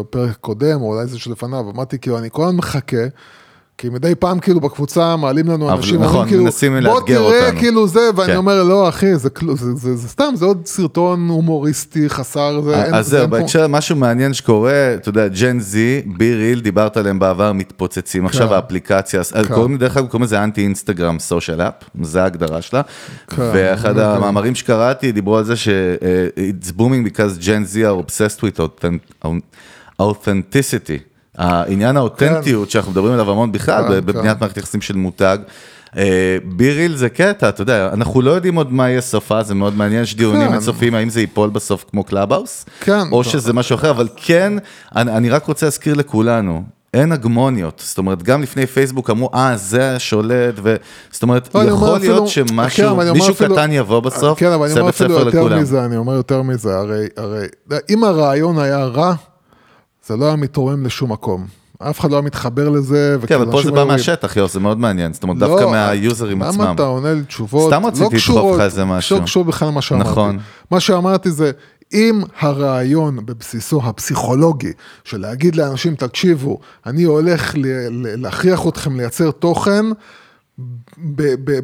בפרק קודם, או אולי זה שלפניו, אמרתי כאילו, אני כל הזמן מחכה, כי מדי פעם כאילו בקבוצה מעלים לנו אנשים, נכון, אומרים כאילו, מנסים בוא תראה אותנו." כאילו זה, ואני כן. אומר, לא אחי, זה, כלום, זה, זה, זה סתם, זה עוד סרטון הומוריסטי חסר, זה, אין- אז זה זהו, אין פה- בהקשר משהו מעניין שקורה, אתה יודע, ג'ן זי, בי ריל, דיברת עליהם בעבר, מתפוצצים. עכשיו האפליקציה, אז קוראים, דרך אגב, קוראים לזה אנטי אינסטגרם סושיאל אפ, זה ההגדרה שלה. ואחד המאמרים שקראתי, דיברו על זה ש- uh, it's booming because Gen Z are obsessed with authenticity. העניין האותנטיות שאנחנו מדברים עליו המון בכלל, כן, בבניית כן. מערכת יחסים של מותג. אה, BeReal זה קטע, אתה יודע, אנחנו לא יודעים עוד מה יהיה סופה, זה מאוד מעניין, יש דיונים כן. אינסופיים, האם זה ייפול בסוף כמו Clubhouse, כן. או שזה משהו אחר, אבל כן, אני, רק רוצה להזכיר לכולנו, אין הגמוניות, זאת אומרת, גם לפני פייסבוק אמרו, אה, זה השולט, ו... זאת אומרת, לא, יכול להיות אפילו- כן, שמשהו, מישהו אפילו- קטן יבוא בסוף, כן, אבל אני אומר אפילו יותר לכולם. מזה, אני אומר יותר מזה, הרי, הרי, אם הרעיון היה רע, זה לא היה מתרומם לשום מקום. אף אחד לא היה מתחבר לזה. כן, אבל פה זה בא מהשטח, יוס, זה מאוד מעניין, זאת אומרת, לא, דווקא מהיוזרים עצמם. למה אתה עונה לי תשובות סתם רציתי לא לדחוף לך איזה משהו. לא קשור בכלל למה שאמרתי. נכון. מה שאמרתי זה, אם הרעיון בבסיסו הפסיכולוגי, של להגיד לאנשים, תקשיבו, אני הולך להכריח אתכם לייצר תוכן,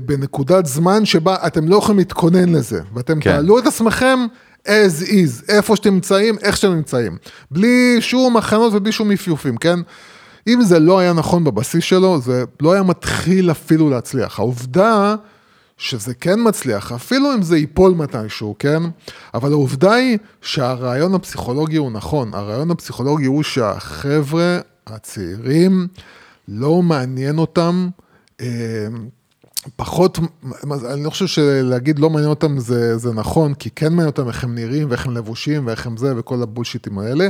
בנקודת זמן שבה אתם לא יכולים להתכונן לזה, ואתם כן. תעלו את עצמכם as is, איפה שאתם נמצאים, איך שאתם נמצאים, בלי שום הכנות ובלי שום אפיופים, כן? אם זה לא היה נכון בבסיס שלו, זה לא היה מתחיל אפילו להצליח. העובדה שזה כן מצליח, אפילו אם זה ייפול מתישהו, כן? אבל העובדה היא שהרעיון הפסיכולוגי הוא נכון. הרעיון הפסיכולוגי הוא שהחבר'ה הצעירים, לא מעניין אותם אה, פחות, אני לא חושב שלהגיד לא מעניין אותם זה, זה נכון, כי כן מעניין אותם איך הם נראים ואיך הם לבושים ואיך הם זה וכל הבולשיטים האלה.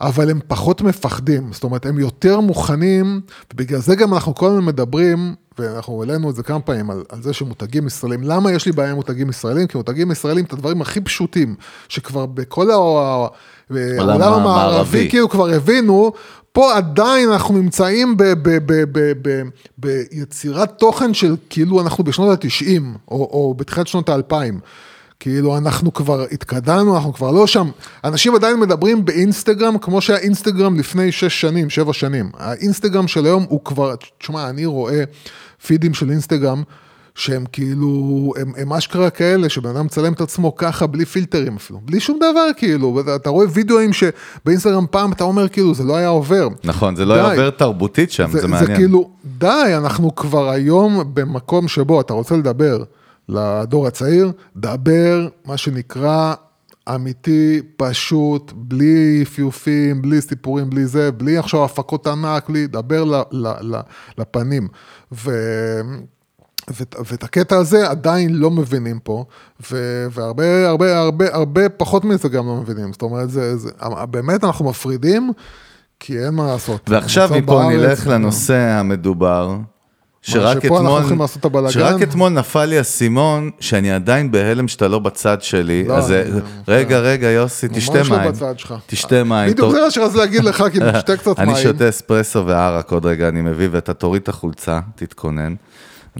אבל הם פחות מפחדים, זאת אומרת, הם יותר מוכנים, ובגלל זה גם אנחנו כל הזמן מדברים, ואנחנו העלינו את זה כמה פעמים, על, על זה שמותגים ישראלים, למה יש לי בעיה עם מותגים ישראלים? כי מותגים ישראלים, את הדברים הכי פשוטים, שכבר בכל העולם המערבי. כאילו כבר הבינו, פה עדיין אנחנו נמצאים ב- ב- ב- ב- ב- ביצירת תוכן של כאילו אנחנו בשנות ה-90, או, או בתחילת שנות ה-2000. כאילו אנחנו כבר התקדמנו, אנחנו כבר לא שם. אנשים עדיין מדברים באינסטגרם כמו שהיה אינסטגרם לפני שש שנים, שבע שנים. האינסטגרם של היום הוא כבר, תשמע, אני רואה פידים של אינסטגרם שהם כאילו, הם, הם אשכרה כאלה, שבן אדם מצלם את עצמו ככה, בלי פילטרים אפילו, בלי שום דבר כאילו, אתה רואה וידאוים שבאינסטגרם פעם אתה אומר כאילו, זה לא היה עובר. נכון, זה לא די. היה עובר תרבותית שם, זה זה מעניין. כאילו, די, אנחנו כבר היום במקום שבו אתה רוצה לדבר לדור הצעיר, דבר, מה שנקרא, אמיתי, פשוט, בלי פיופים, בלי סיפורים, בלי זה, בלי עכשיו הפקות ענק, בלי, דבר ל, ל, ל, לפנים. ו... ואת, ואת הקטע הזה עדיין לא מבינים פה, ו, והרבה, הרבה, הרבה, הרבה פחות מזה גם לא מבינים. זאת אומרת, זה, זה, באמת אנחנו מפרידים, כי אין מה לעשות. ועכשיו מפה בארץ, נלך לנושא המדובר. שרק אתמול? שרק אתמול נפל לי האסימון שאני עדיין בהלם שאתה לא בצד שלי, לא, אז אני- רגע, רגע, יוסי, תשתה ממש לא מים, בצד שלך. תשתה מים, בדיוק זה מה שרציתי להגיד לך, כאילו, תשתה קצת מים. אני שותה אספרסו וערק, עוד רגע אני מביא, ואתה תוריד את החולצה, תתכונן.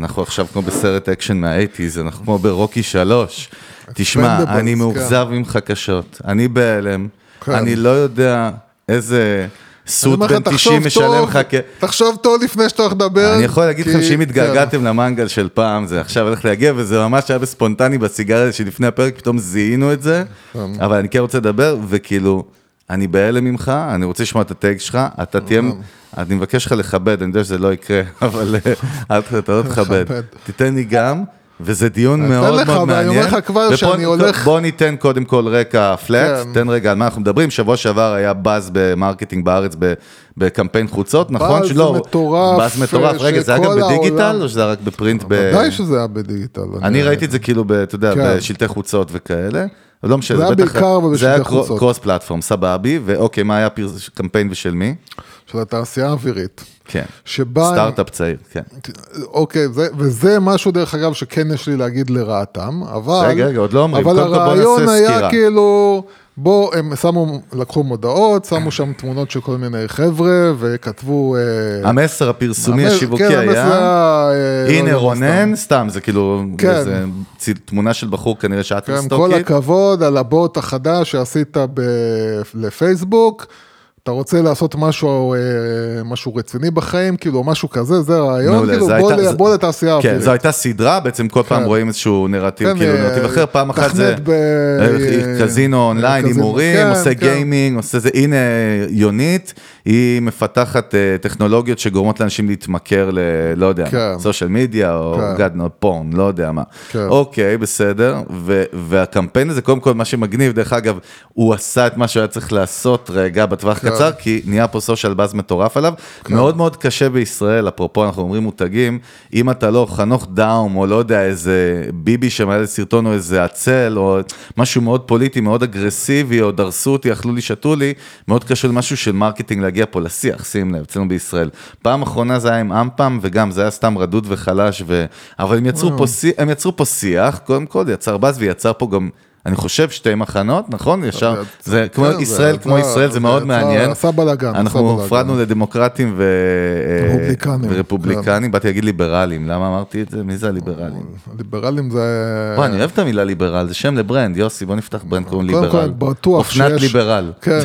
אנחנו עכשיו כמו בסרט אקשן מהאייטיז, אנחנו כמו ברוקי שלוש. תשמע, אני כן. מאוכזב ממך קשות, אני בהלם, כן. אני לא יודע איזה סוטה בן 90 תחשוב משלם לך כ... תחשוב טוב לפני שאתה הולך לדבר. אני יכול להגיד לכם שאם כן. התגעגעתם למנגל של פעם, זה עכשיו הולך להגיע, וזה ממש היה בספונטני בסיגריה שלפני הפרק, פתאום זיהינו את זה, אבל אני כן רוצה לדבר, וכאילו, אני בהלם ממך, אני רוצה לשמוע את ה take שלך, אתה תהיה, אני מבקש לך לכבד, אני יודע שזה לא יקרה, אבל אה, אתה לא תכבד. תיתן לי גם. וזה דיון אני מאוד מאוד אבל אני מעניין. אומר לך כבר שאני הולך- בוא ניתן קודם כל רקע flat, כן. תן רגע על מה אנחנו מדברים. שבוע שעבר היה buzz ב marketing בארץ ב- בקמפיין חוצות, נכון? באז שלא, מטורף, באז מטורף. רגע, זה היה גם בדיגיטל העולם- או שזה היה רק בפרינט? ב- ודאי שזה היה בדיגיטל. אני ראיתי את זה כאילו, ב- אתה יודע, כן. בשלטי חוצות וכאלה. לא משנה, זה היה בעיקר אבל זה היה בשלטי חוצות. cross platform, סבבה, ואוקיי, מה היה קמפיין ושל מי? של התעשייה האווירית. כן. שבה... סטארט-אפ צעיר, כן. אוקיי, זה, וזה משהו דרך אגב שכן יש לי להגיד לרעתם, אבל... רגע, רגע, עוד לא אומרים. אבל קודם כל בוא הרעיון נעשה היה סקירה. כאילו, בוא, הם שמו, לקחו מודעות, שמו שם תמונות של כל מיני חבר'ה, וכתבו... אה, המסר הפרסומי המס- השיווקי כן, היה, היה, אה, לא הנה יודע, רונן, סתם, זה כאילו, כן. צי- תמונה של בחור כנראה כן, כל. הכבוד על הבוט החדש שעשית ב- לפייסבוק. אתה רוצה לעשות משהו, אה, משהו רציני בחיים, כאילו, משהו כזה, זה הרעיון, מעולה, כאילו, זה בוא, הייתה- בוא לתעשייה כן, האווירית. זו הייתה סדרה, בעצם כל פעם כן. רואים איזשהו נרטיב, כן, כאילו אה, נרטיב אחר, פעם אחת זה ב- אה, קזינו אונליין, הימורים, כן, עושה כן. גיימינג, עושה זה, הנה יונית, היא מפתחת אה, טכנולוגיות שגורמות לאנשים להתמכר ל... לא יודע, כן. סושיאל מדיה, או כן. גדנו, פורן, לא יודע מה. כן. אוקיי, בסדר, ו- והקמפיין הזה, קודם כל, מה שמגניב, דרך אגב, הוא עשה את מה שהוא היה צריך לעשות רגע בטווח כן. קצר, כי נהיה פה social buzz מטורף עליו. מאוד מאוד קשה בישראל, אפרופו אנחנו אומרים מותגים, אם אתה לא חנוך דאום, או לא יודע, איזה ביבי שמעלה סרטון, או איזה אצל, או משהו מאוד פוליטי, מאוד אגרסיבי, או דרסו אותי, אכלו לי, שתו לי, מאוד קשה למשהו של marketing להגיע פה לשיח, שים לב, אצלנו בישראל. פעם אחרונה זה היה עם אמפם, וגם זה היה סתם רדוד וחלש, ו... אבל הם יצרו, פה, הם יצרו פה שיח, קודם כל יצר באז ויצר פה גם... אני חושב שתי מחנות, נכון? ישר, זה כמו כן, ישראל, כמו ישראל, זה מאוד מעניין. עשה בלאגן, אנחנו. הפרדנו לדמוקרטים ורפובליקנים, באתי להגיד ליברלים, למה אמרתי את זה? מי זה הליברלים? ליברלים זה... בוא, אני אוהב את המילה ליברל, זה שם לברנד, יוסי, בוא נפתח ברנד קוראים קודם כל, ליברל. בטוח שיש... אופנת ליברל. כן,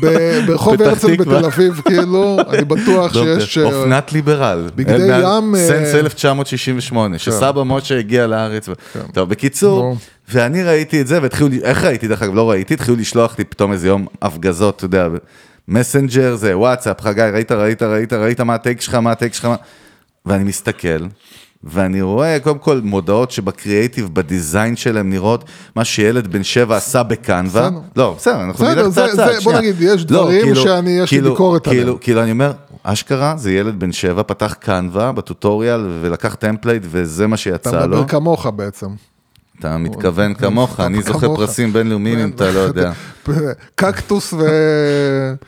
ברחוב הרצל. בתל אביב, כאילו, אני בטוח שיש... אה, אופנת ליברל. בגדי ים, אה, סנס 1968, שסבא משה הגיע לארץ. טוב, בקיצור. ואני ראיתי את זה, והתחילו, איך ראיתי, דרך אגב, לא ראיתי, התחילו לשלוח לי פתאום איזה יום הפגזות, אתה יודע, מסנג'ר זה, וואטסאפ, חגי, ראית, ראית, ראית, ראית מה הטייק שלך, מה הטייק שלך, מה... ואני מסתכל, ואני רואה קודם כל מודעות שבקריאייטיב, בדיזיין שלהם נראות מה שילד בן שבע עשה בקנווה. לא, בסדר, אנחנו נלך צעד צעד, בוא. נגיד, יש לא, דברים כאילו- שאני- יש לי כאילו- ביקורת כאילו- עליהם. כאילו אני אומר, אשכרה זה ילד בן שבע, פתח Canva ב tutorial ולקח template וזה מה אתה שיצא לו. מדבר כמוך בעצם. אתה מתכוון כמוך, אני זוכה. פרסים בינלאומיים אם אתה לא יודע. קקטוס ו...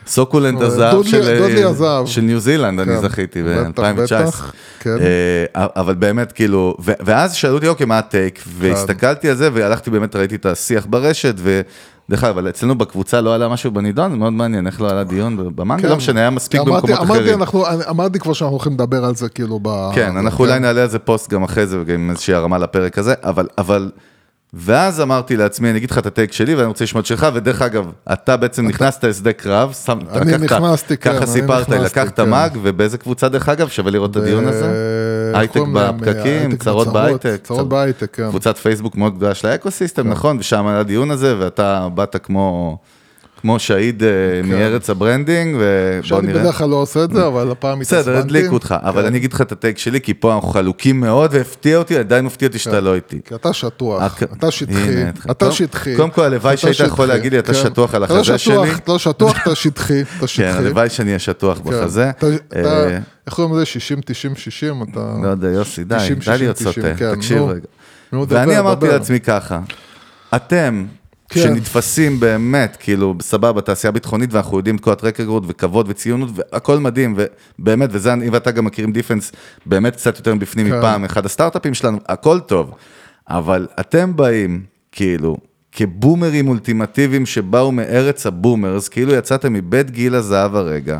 סוקולנט דודלי- הזהב של, ניו זילנד, אני כן. זכיתי בטח, ב-2019. בטח, כן. אבל באמת, כאילו, ואז שאלו אותי, אוקיי, מה ה take? והסתכלתי על זה, והלכתי באמת, ראיתי את השיח ברשת, ודרך אגב, אבל אצלנו בקבוצה לא עלה משהו בנידון, זה מאוד מעניין, איך לא עלה דיון במנגל, כן. לא משנה, היה מספיק במקומות אחרים. אמרתי כבר שאנחנו הולכים לדבר על זה, כאילו, ב... כן, אנחנו אולי נעלה על זה פוסט גם אחרי זה, וגם עם איזושהי הרמה לפרק הזה, אבל, אבל, ואז אמרתי לעצמי, אני אגיד לך את ה take שלי, ואני רוצה לשמוע את שלך, ודרך אגב, אתה בעצם נכנסת לשדה קרב, שם, אני לקחת- נכנסתי, כן, ככה סיפרת לקחת כן. מאג, ובאיזה קבוצה דרך אגב, שווה לראות את הדיון הזה? הייטק בפקקים, צרות בהייטק. צרות צר- בהייטק, כן. קבוצת פייסבוק מאוד גדולה של האקוסיסטם, נכון, ושם היה הדיון הזה, ואתה באת כמו... כמו שהיד אה, מארץ הברנדינג, ובוא שאני נראה. בדרך כלל לא עושה את זה, אבל הפעם התעצבנתי. בסדר, הדליקו אותך, אבל כן. אני אגיד לך את הטייק שלי, כי פה אנחנו חלוקים מאוד, והפתיע אותי, עדיין מפתיע אותי שאתה לא איתי. כי אתה שטוח, רק- אתה שטחי, אתה שטחי. קודם כל, הלוואי שהיית יכול להגיד לי, אתה כן. שטוח על לא החזה שלי. אתה לא שטוח, אתה שטחי, אתה שטחי. כן, הלוואי שאני אהיה שטוח כן. בחזה. אה, איך קוראים לזה? 60, 90, 60? אתה... לא יודע, יוסי, די, 90, די להיות 90, סוטה, כן, תקשיב. רגע. ואני אמרתי. לעצמי ככה, אתם, כן. שנתפסים באמת, כאילו, סבבה, תעשייה ביטחונית, ואנחנו יודעים את כל ה track record, וכבוד וציונות, והכל מדהים, ובאמת, וזה, אני ואתה גם מכירים defense באמת קצת יותר מבפנים כן. מפעם, אחד הסטארט-אפים שלנו, הכל טוב, אבל אתם באים, כאילו, כ boomerים אולטימטיביים שבאו מארץ ה boomers, כאילו יצאתם מבית גיל הזהב הרגע,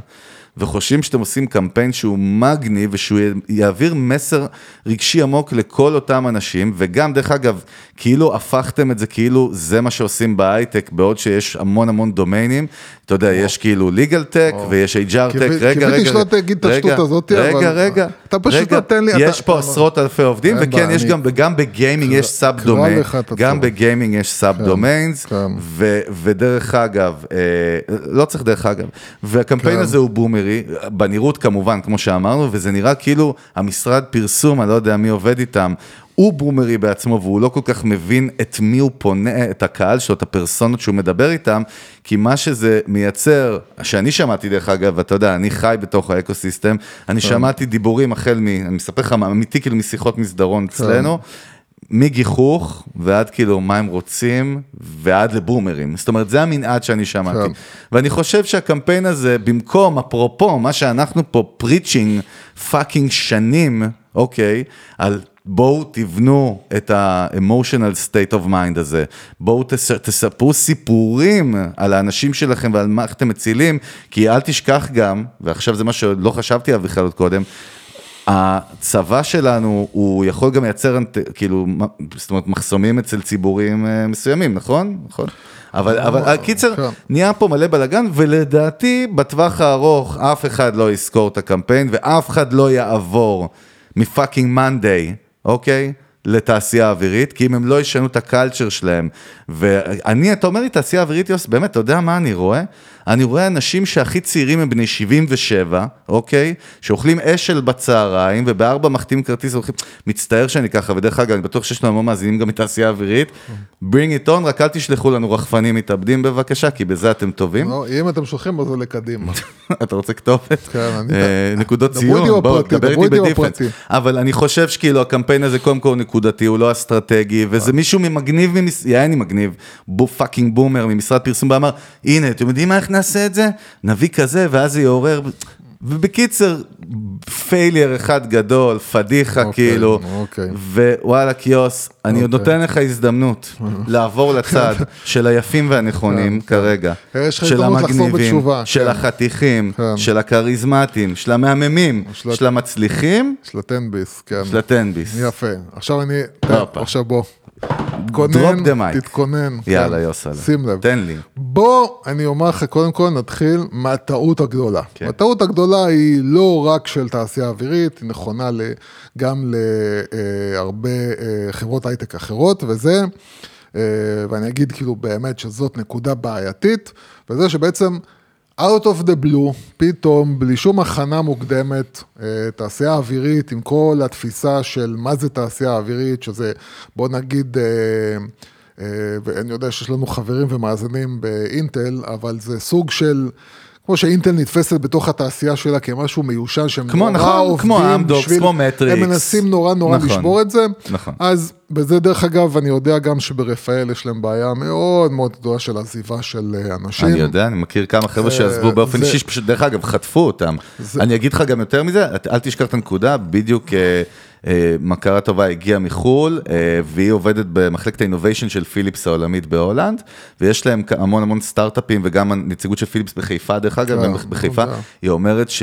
וחושבים שאתם עושים קמפיין שהוא מגניב ושהוא יעביר מסר רגשי עמוק לכל אותם אנשים, וגם דרך אגב, כאילו הפכתם את זה כאילו זה מה שעושים בהייטק, בעוד שיש המון המון domainים, אתה יודע, יש כאילו legal tech ויש HR tech, רגע, רגע, שלא תגיד את רגע, השטות הזאת, רגע, אבל- רגע, אתה פשוט רגע, נותן לי- יש פה אתה- עשרות אלפי עובדים, וכן, יש גם, וגם בגיימינג יש sub domain, גם. בגיימינג יש sub domains, כן. ודרך אגב, אה, לא צריך דרך אגב, והקמפיין כן. הזה הוא בומרי, בנראות כמובן, כמו שאמרנו, וזה נראה כאילו המשרד פרסום, אני לא יודע מי עובד איתם, הוא בומרי בעצמו, והוא לא כל כך מבין את מי הוא פונה, את הקהל שלו, את הפרסונות שהוא מדבר איתם, כי מה שזה מייצר, שאני שמעתי דרך אגב, ואתה יודע, אני חי בתוך האקוסיסטם, אני כן. שמעתי שמעתי דיבורים החל מ... אני מספר לך, אמיתי כאילו משיחות מסדרון אצלנו. מגיחוך ועד כאילו מה הם רוצים ועד לבומרים. זאת אומרת, זה המנעד שאני שמעתי. כן. ואני חושב שהקמפיין הזה, במקום, אפרופו, מה שאנחנו פה preaching fucking שנים, אוקיי, על בואו תבנו את ה-emotional state of mind הזה, בואו תס, תספרו סיפורים על האנשים שלכם ועל מה אתם מצילים, כי אל תשכח גם, ועכשיו זה מה שלא חשבתי עליו בכלל עוד קודם, הצבא שלנו, הוא יכול גם לייצר, כאילו, זאת אומרת, מחסומים אצל ציבורים אה, מסוימים, נכון? נכון. אבל, אבל הקיצר, כן. נהיה פה מלא בלאגן, ולדעתי, בטווח הארוך, אף אחד לא יזכור את הקמפיין, ואף אחד לא יעבור מפאקינג מאנדיי, אוקיי? לתעשייה אווירית, כי אם הם לא ישנו את הקלצ'ר שלהם, ואני, אתה אומר לי תעשייה אווירית, יוס, באמת, אתה יודע מה אני רואה? אני רואה אנשים שהכי צעירים הם בני 77, אוקיי? שאוכלים אשל בצהריים, ובארבע מחתים כרטיס והולכים, מצטער שאני ככה, ודרך אגב, אני בטוח שיש לנו המון מאזינים גם מתעשייה אווירית, bring it on, רק אל תשלחו לנו רחפנים מתאבדים בבקשה, כי בזה אתם טובים. לא, אם אתם שולחים אז זה לקדימה. אתה רוצה כתובת? כן, אני- אה, נקודות ציון, בוא, בפרטי, דבר איתי ב defense. אבל אני חושב שכאילו הקמפיין הזה קודם כל נקודתי, הוא לא אסטרטגי, וזה מישהו ממגניב, יעני מגניב, בו פאקינג בומר ממשרד פרסום, ואמר, הנה, אתם יודעים מה, איך נעשה את זה? נביא כזה, ואז זה יעורר... ובקיצר, failure אחד גדול, פדיחה אוקיי, כאילו, אוקיי. ווואלה קיוס, אני עוד אוקיי. נותן לך הזדמנות לעבור לצד של היפים והנכונים כן, כן. כרגע, לך של המגניבים, של כן. החתיכים, כן. של הכריזמטיים, של המהממים, של ה- של המצליחים, של הטנביס, כן. של הטנביס. יפה. עכשיו אני. עכשיו בוא. תתכונן. תתכונן. יאללה, כן. יוסלה. שים לב. תן לי. בוא, אני אומר לך, קודם כל נתחיל מהטעות הגדולה. כן. הטעות הגדולה היא לא רק של תעשייה אווירית, היא נכונה גם להרבה חברות הייטק אחרות, וזה, אה, ואני אגיד כאילו באמת שזאת נקודה בעייתית, וזה שבעצם out of the blue, פתאום, בלי שום הכנה מוקדמת, אה, תעשייה אווירית עם כל התפיסה של מה זה תעשייה אווירית, שזה, בוא נגיד, אה, אה, ואני יודע שיש לנו חברים ומאזינים באינטל, אבל זה סוג של... כמו שאינטל נתפסת בתוך התעשייה שלה כמשהו מיושן, שהם כמו, נורא נכון, עובדים כמו אמדוקס, בשביל- כמו מטריקס. הם מנסים נורא נורא נכון. לשבור את זה. נכון. אז בזה דרך אגב, אני יודע גם שברפאל יש להם בעיה מאוד מאוד גדולה של עזיבה של אה, אנשים. אני יודע, אני מכיר כמה חבר'ה שעזבו באופן אישי, שפשוט, דרך אגב, חטפו אותם. זה- אני אגיד לך גם יותר מזה, אל תשכח את הנקודה, בדיוק אה, מכרה טובה הגיעה מחו"ל, אה, והיא עובדת במחלקת ה innovation של פיליפס העולמית בהולנד, ויש להם המון המון סטארט-אפים, וגם הנציגות של פיליפס בחיפה, דרך אגב, הם בחיפה. היא אומרת ש...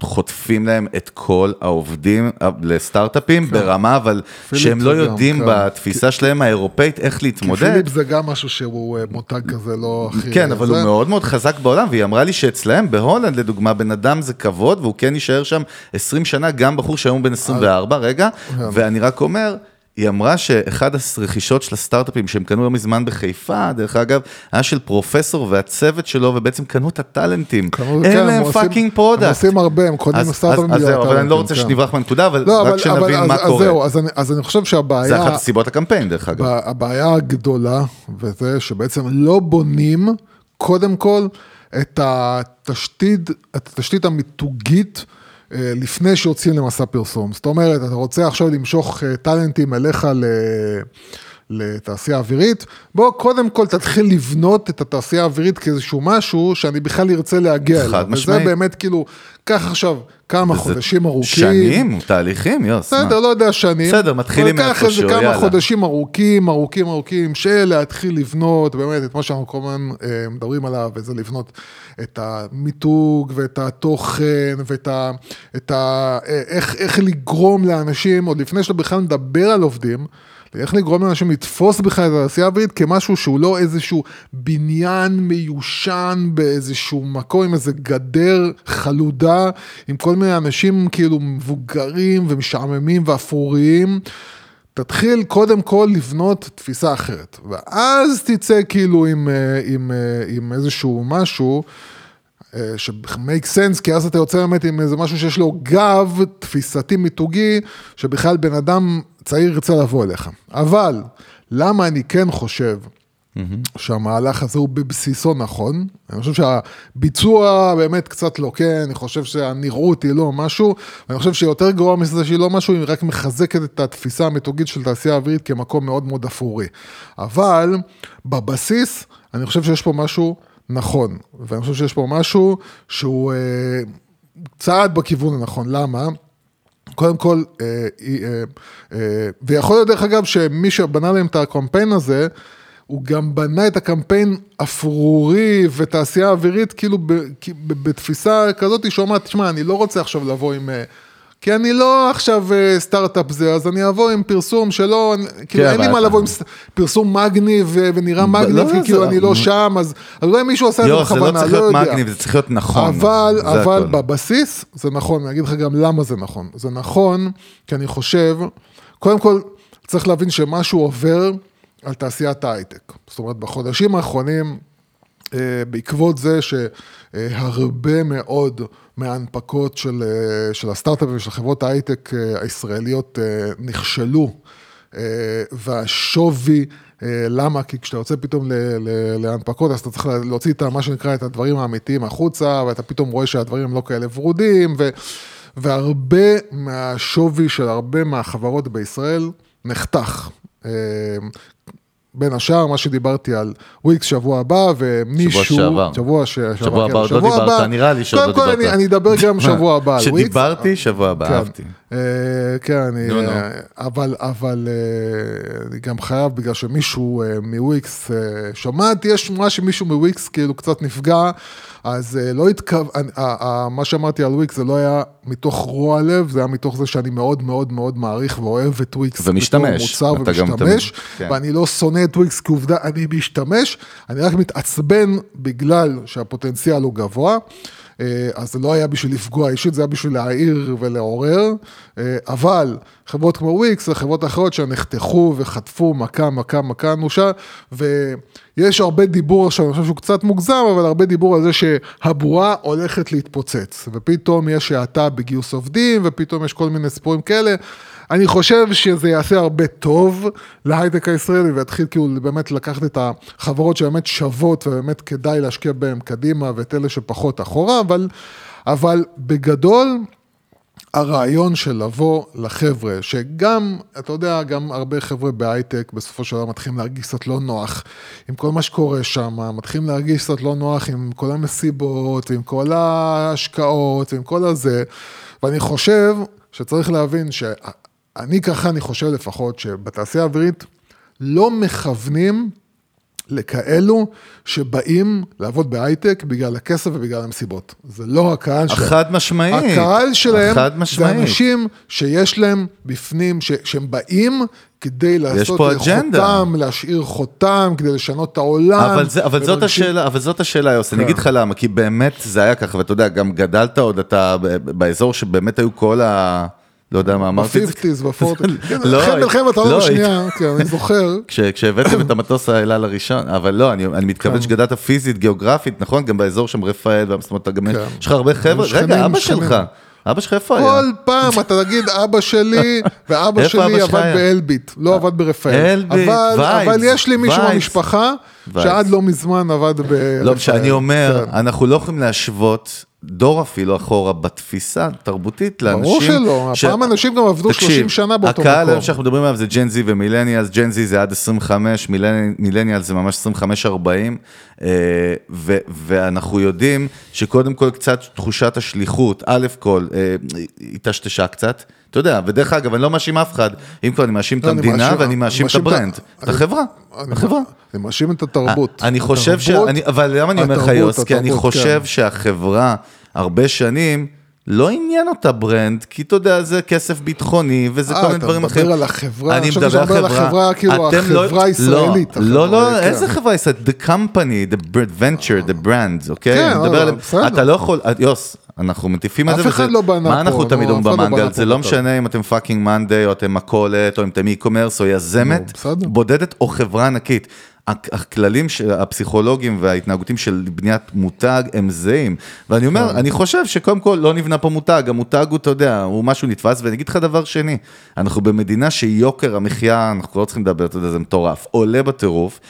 חוטפים להם את כל העובדים אה, לסטארט-אפים ברמה, אבל שהם לא זה גם, יודעים כן. בתפיסה שלהם האירופאית איך כי להתמודד. פיליפ זה גם משהו שהוא אה, מותג כזה לא הכי... כן, אבל זה. הוא מאוד מאוד חזק בעולם, והיא אמרה לי שאצלהם, בהולנד לדוגמה, בן אדם זה כבוד, והוא כן יישאר שם 20 שנה, גם בחור שהיום בן 24, רגע, ואני רק אומר, היא אמרה שאחד הרכישות של הסטארט-אפים שהם קנו לא מזמן בחיפה, דרך אגב, היה של פרופסור והצוות שלו, ובעצם קנו את הטאלנטים. אין כן, להם fucking product. הם עושים הרבה, הם קונים סטארט-אפים אז- זהו, אבל אני לא רוצה כן. שנברח מהנקודה, אבל לא, אבל- רק שנבין אבל- מה אז- קורה. זהו, אז אני- אז אני חושב שהבעיה... זה אחת הסיבות הקמפיין, דרך אגב. הבעיה הגדולה, וזה שבעצם לא בונים, קודם כל, את התשתית, את התשתית המיתוגית. אה, לפני שיוצאים למסע פרסום. זאת אומרת, אתה רוצה עכשיו למשוך אה, טאלנטים אליך ל... לתעשייה אווירית, בוא קודם כל תתחיל לבנות את התעשייה האווירית כאיזשהו משהו שאני בכלל ארצה להגיע אליו. משמעית. וזה באמת כאילו, קח עכשיו כמה חודשים ארוכים. שנים, תהליכים, יוס. בסדר, לא יודע שנים. בסדר, מתחילים אבל קח איזה מאיפשהו, כמה יאללה. חודשים ארוכים, ארוכים, ארוכים, של להתחיל לבנות, באמת, את מה שאנחנו כל הזמן אה, מדברים עליו, וזה לבנות את המיתוג, ואת התוכן, ואת ה... את ה אה, איך, איך לגרום לאנשים, עוד לפני שאתה בכלל מדבר על עובדים, איך לגרום לאנשים לתפוס בכלל את התעשייה האווירית כמשהו שהוא לא איזשהו בניין מיושן באיזשהו מקום עם איזה גדר חלודה, עם כל מיני אנשים כאילו מבוגרים ומשעממים ואפרוריים. תתחיל קודם כל לבנות תפיסה אחרת, ואז תצא כאילו עם, אה, עם, אה, עם איזשהו משהו. שמייק סנס, כי אז אתה יוצא באמת עם איזה משהו שיש לו גב תפיסתי מיתוגי, שבכלל בן אדם צעיר ירצה לבוא אליך. אבל, למה אני כן חושב שהמהלך הזה הוא בבסיסו נכון? אני חושב שהביצוע באמת קצת לוקה, אני חושב שהנראות היא לא משהו, ואני חושב שיותר גרוע מזה שהיא לא משהו, היא רק מחזקת את התפיסה המיתוגית של תעשייה אווירית כמקום מאוד מאוד אפורי. אבל, בבסיס, אני חושב שיש פה משהו נכון, ואני חושב שיש פה משהו שהוא אה, צעד בכיוון הנכון, למה? קודם כל, אה, אה, אה, ויכול להיות דרך אגב שמי שבנה להם את הקמפיין הזה, הוא גם בנה את הקמפיין אפרורי ותעשייה אווירית כאילו בתפיסה כזאת שאומרת, תשמע, אני לא רוצה עכשיו לבוא עם... כי אני לא עכשיו אה, סטארט-אפ זה, אז אני אבוא עם פרסום שלא, כאילו אין לי מה לבוא עם פרסום מגניב אה, ונראה ב- מגניב, לא, כי זה- כאילו אני לא שם, אז אולי מישהו עשה את זה זה לא בכוונה, צריך לא להיות יודע. מגניב, זה צריך להיות נכון. אבל, זה אבל. בבסיס זה נכון, אני אגיד לך גם למה זה נכון. זה נכון, כי אני חושב, קודם כל צריך להבין שמשהו עובר על תעשיית ההייטק. זאת אומרת, בחודשים האחרונים, בעקבות זה שהרבה מאוד מההנפקות של, אה, של הסטארט-אפים ושל חברות ההייטק אה, הישראליות אה, נכשלו, אה, והשווי, אה, למה? כי כשאתה יוצא פתאום להנפקות, אז אתה צריך להוציא את מה שנקרא את הדברים האמיתיים החוצה, ואתה פתאום רואה שהדברים הם לא כאלה ורודים, ו, והרבה מהשווי של הרבה מהחברות בישראל נחתך. בין השאר, מה שדיברתי על וויקס שבוע הבא, ומישהו... שבוע שעבר. שבוע ש... שבוע הבא עוד לא דיברת, נראה לי שעוד לא קודם כל, דיברת. אני, אדבר גם שבוע הבא על וויקס. כשדיברתי, שבוע הבא, כן. אהבתי. אה, כן, אני... אה, אבל, אבל אה, אני גם חייב, בגלל שמישהו מוויקס, שמעתי, יש מה שמישהו מוויקס כאילו קצת נפגע, אז לא התכוון, מה שאמרתי על וויקס זה לא היה מתוך רוע לב, זה היה מתוך זה שאני מאוד מאוד מאוד מעריך ואוהב את וויקס. ומשתמש. בתור מוצר ומשתמש, כן. ואני לא שונא את וויקס כעובדה, אני משתמש, אני רק מתעצבן בגלל שהפוטנציאל הוא גבוה. אה, אז זה לא היה בשביל לפגוע אישית, זה היה בשביל להעיר ולעורר, אה, אבל חברות כמו וויקס, וחברות אחרות שנחתכו וחטפו מכה, מכה, מכה אנושה, ויש הרבה דיבור עכשיו, אני חושב שהוא קצת מוגזם, אבל הרבה דיבור על זה שהבועה הולכת להתפוצץ, ופתאום יש האטה בגיוס עובדים, ופתאום יש כל מיני סיפורים כאלה. אני חושב שזה יעשה הרבה טוב להייטק הישראלי ויתחיל כאילו באמת לקחת את החברות שבאמת שוות ובאמת כדאי להשקיע בהן קדימה ואת אלה שפחות אחורה, אבל, אבל בגדול הרעיון של לבוא לחבר'ה, שגם, אתה יודע, גם הרבה חבר'ה בהייטק בסופו של דבר מתחילים להרגיש קצת לא נוח עם כל מה שקורה שם, מתחילים להרגיש קצת לא נוח עם כל המסיבות, ועם כל ההשקעות, ועם כל הזה, ואני חושב שצריך להבין שאני ככה, אני חושב לפחות, שבתעשייה האווירית לא מכוונים לכאלו שבאים לעבוד בהייטק בגלל הכסף ובגלל המסיבות. זה לא הקהל שלהם. חד משמעית. הקהל שלהם חד זה. אנשים שיש להם בפנים, ש, שהם באים כדי לעשות. חותם, להשאיר חותם, כדי לשנות את העולם. אבל, זה, אבל, זאת השאלה, אבל זאת השאלה, יוסי, אני כן. אגיד לך למה, כי באמת זה היה ככה, ואתה יודע, גם גדלת עוד, אתה באזור שבאמת היו כל ה... לא יודע מה אמרתי את זה. ב-50's, ב-40's. כן, לא, אחרי מלחמת העולם לא, השנייה, כן, אני זוכר. כש, כשהבאתם את המטוס האל על הראשון, אבל לא, אני, מתכוון כן. שגדלת פיזית, גיאוגרפית, נכון? גם באזור שם רפאל, זאת אומרת, גם, כן. יש לך הרבה חבר'ה, רגע, אבא. שלך, אבא שלך איפה היה? כל פעם אתה תגיד אבא שלי, ואבא שלי עבד? באלביט, לא עבד ברפאל. אלביט, וייץ, אבל יש לי מישהו. במשפחה. שעד לא מזמן עבד ברפאל. לא, כשאני אומר, כן. אנחנו לא יכולים להשוות דור אפילו אחורה בתפיסה תרבותית לאנשים... ברור שלא, ש- הפעם אנשים גם עבדו 30 שנה באותו הקהל מקום. היום שאנחנו מדברים עליו זה ג'ן זי ומילניאלס, ג'ן זי זה עד 25, מילניאלס זה ממש 25-40, אה, ו- ואנחנו יודעים שקודם כל קצת תחושת השליחות, א' כל, אה, היא טשטשה קצת. אתה יודע, ודרך אגב, אני לא מאשים אף אחד, אם כבר אני מאשים את לא, המדינה ואני מאשים את ה brand, את החברה, החברה. אני מאשים את התרבות. אני חושב ש... אבל למה אני אומר לך יוס? כי אני התרבות, חושב כן. שהחברה, הרבה שנים, לא עניין אותה brand, כי אתה יודע, זה כסף ביטחוני, וזה אה, כל מיני אתה דברים מדבר אחרים. על החברה? אני מדבר מדבר על החברה, כאילו, לא- החברה הישראלית, לא, לא, לא, כן. איזה חברה ישראלית? The company, the venture, the brand, אוקיי? כן, מדבר לא. בסדר. אתה לא יכול, יוס, אנחנו מטיפים על אף זה. אחד וזה- לא בנה מה פה, אנחנו נו, תמיד אומרים אף אחד לא במנגל? זה לא. משנה אם אתם fucking מאנדיי, או אתם מכולת, או אם אתם אי-קומרס, או יזמת. בודדת או חברה ענקית. הכ- הכללים ש- הפסיכולוגיים וההתנהגותיים של בניית מותג הם זהים. ואני אומר, אני חושב שקודם כל לא נבנה פה מותג, המותג הוא, אתה יודע, הוא משהו נתפס, ואני אגיד לך דבר שני, אנחנו במדינה שיוקר המחיה, אנחנו לא צריכים לדבר, אתה יודע, זה מטורף, עולה בטירוף.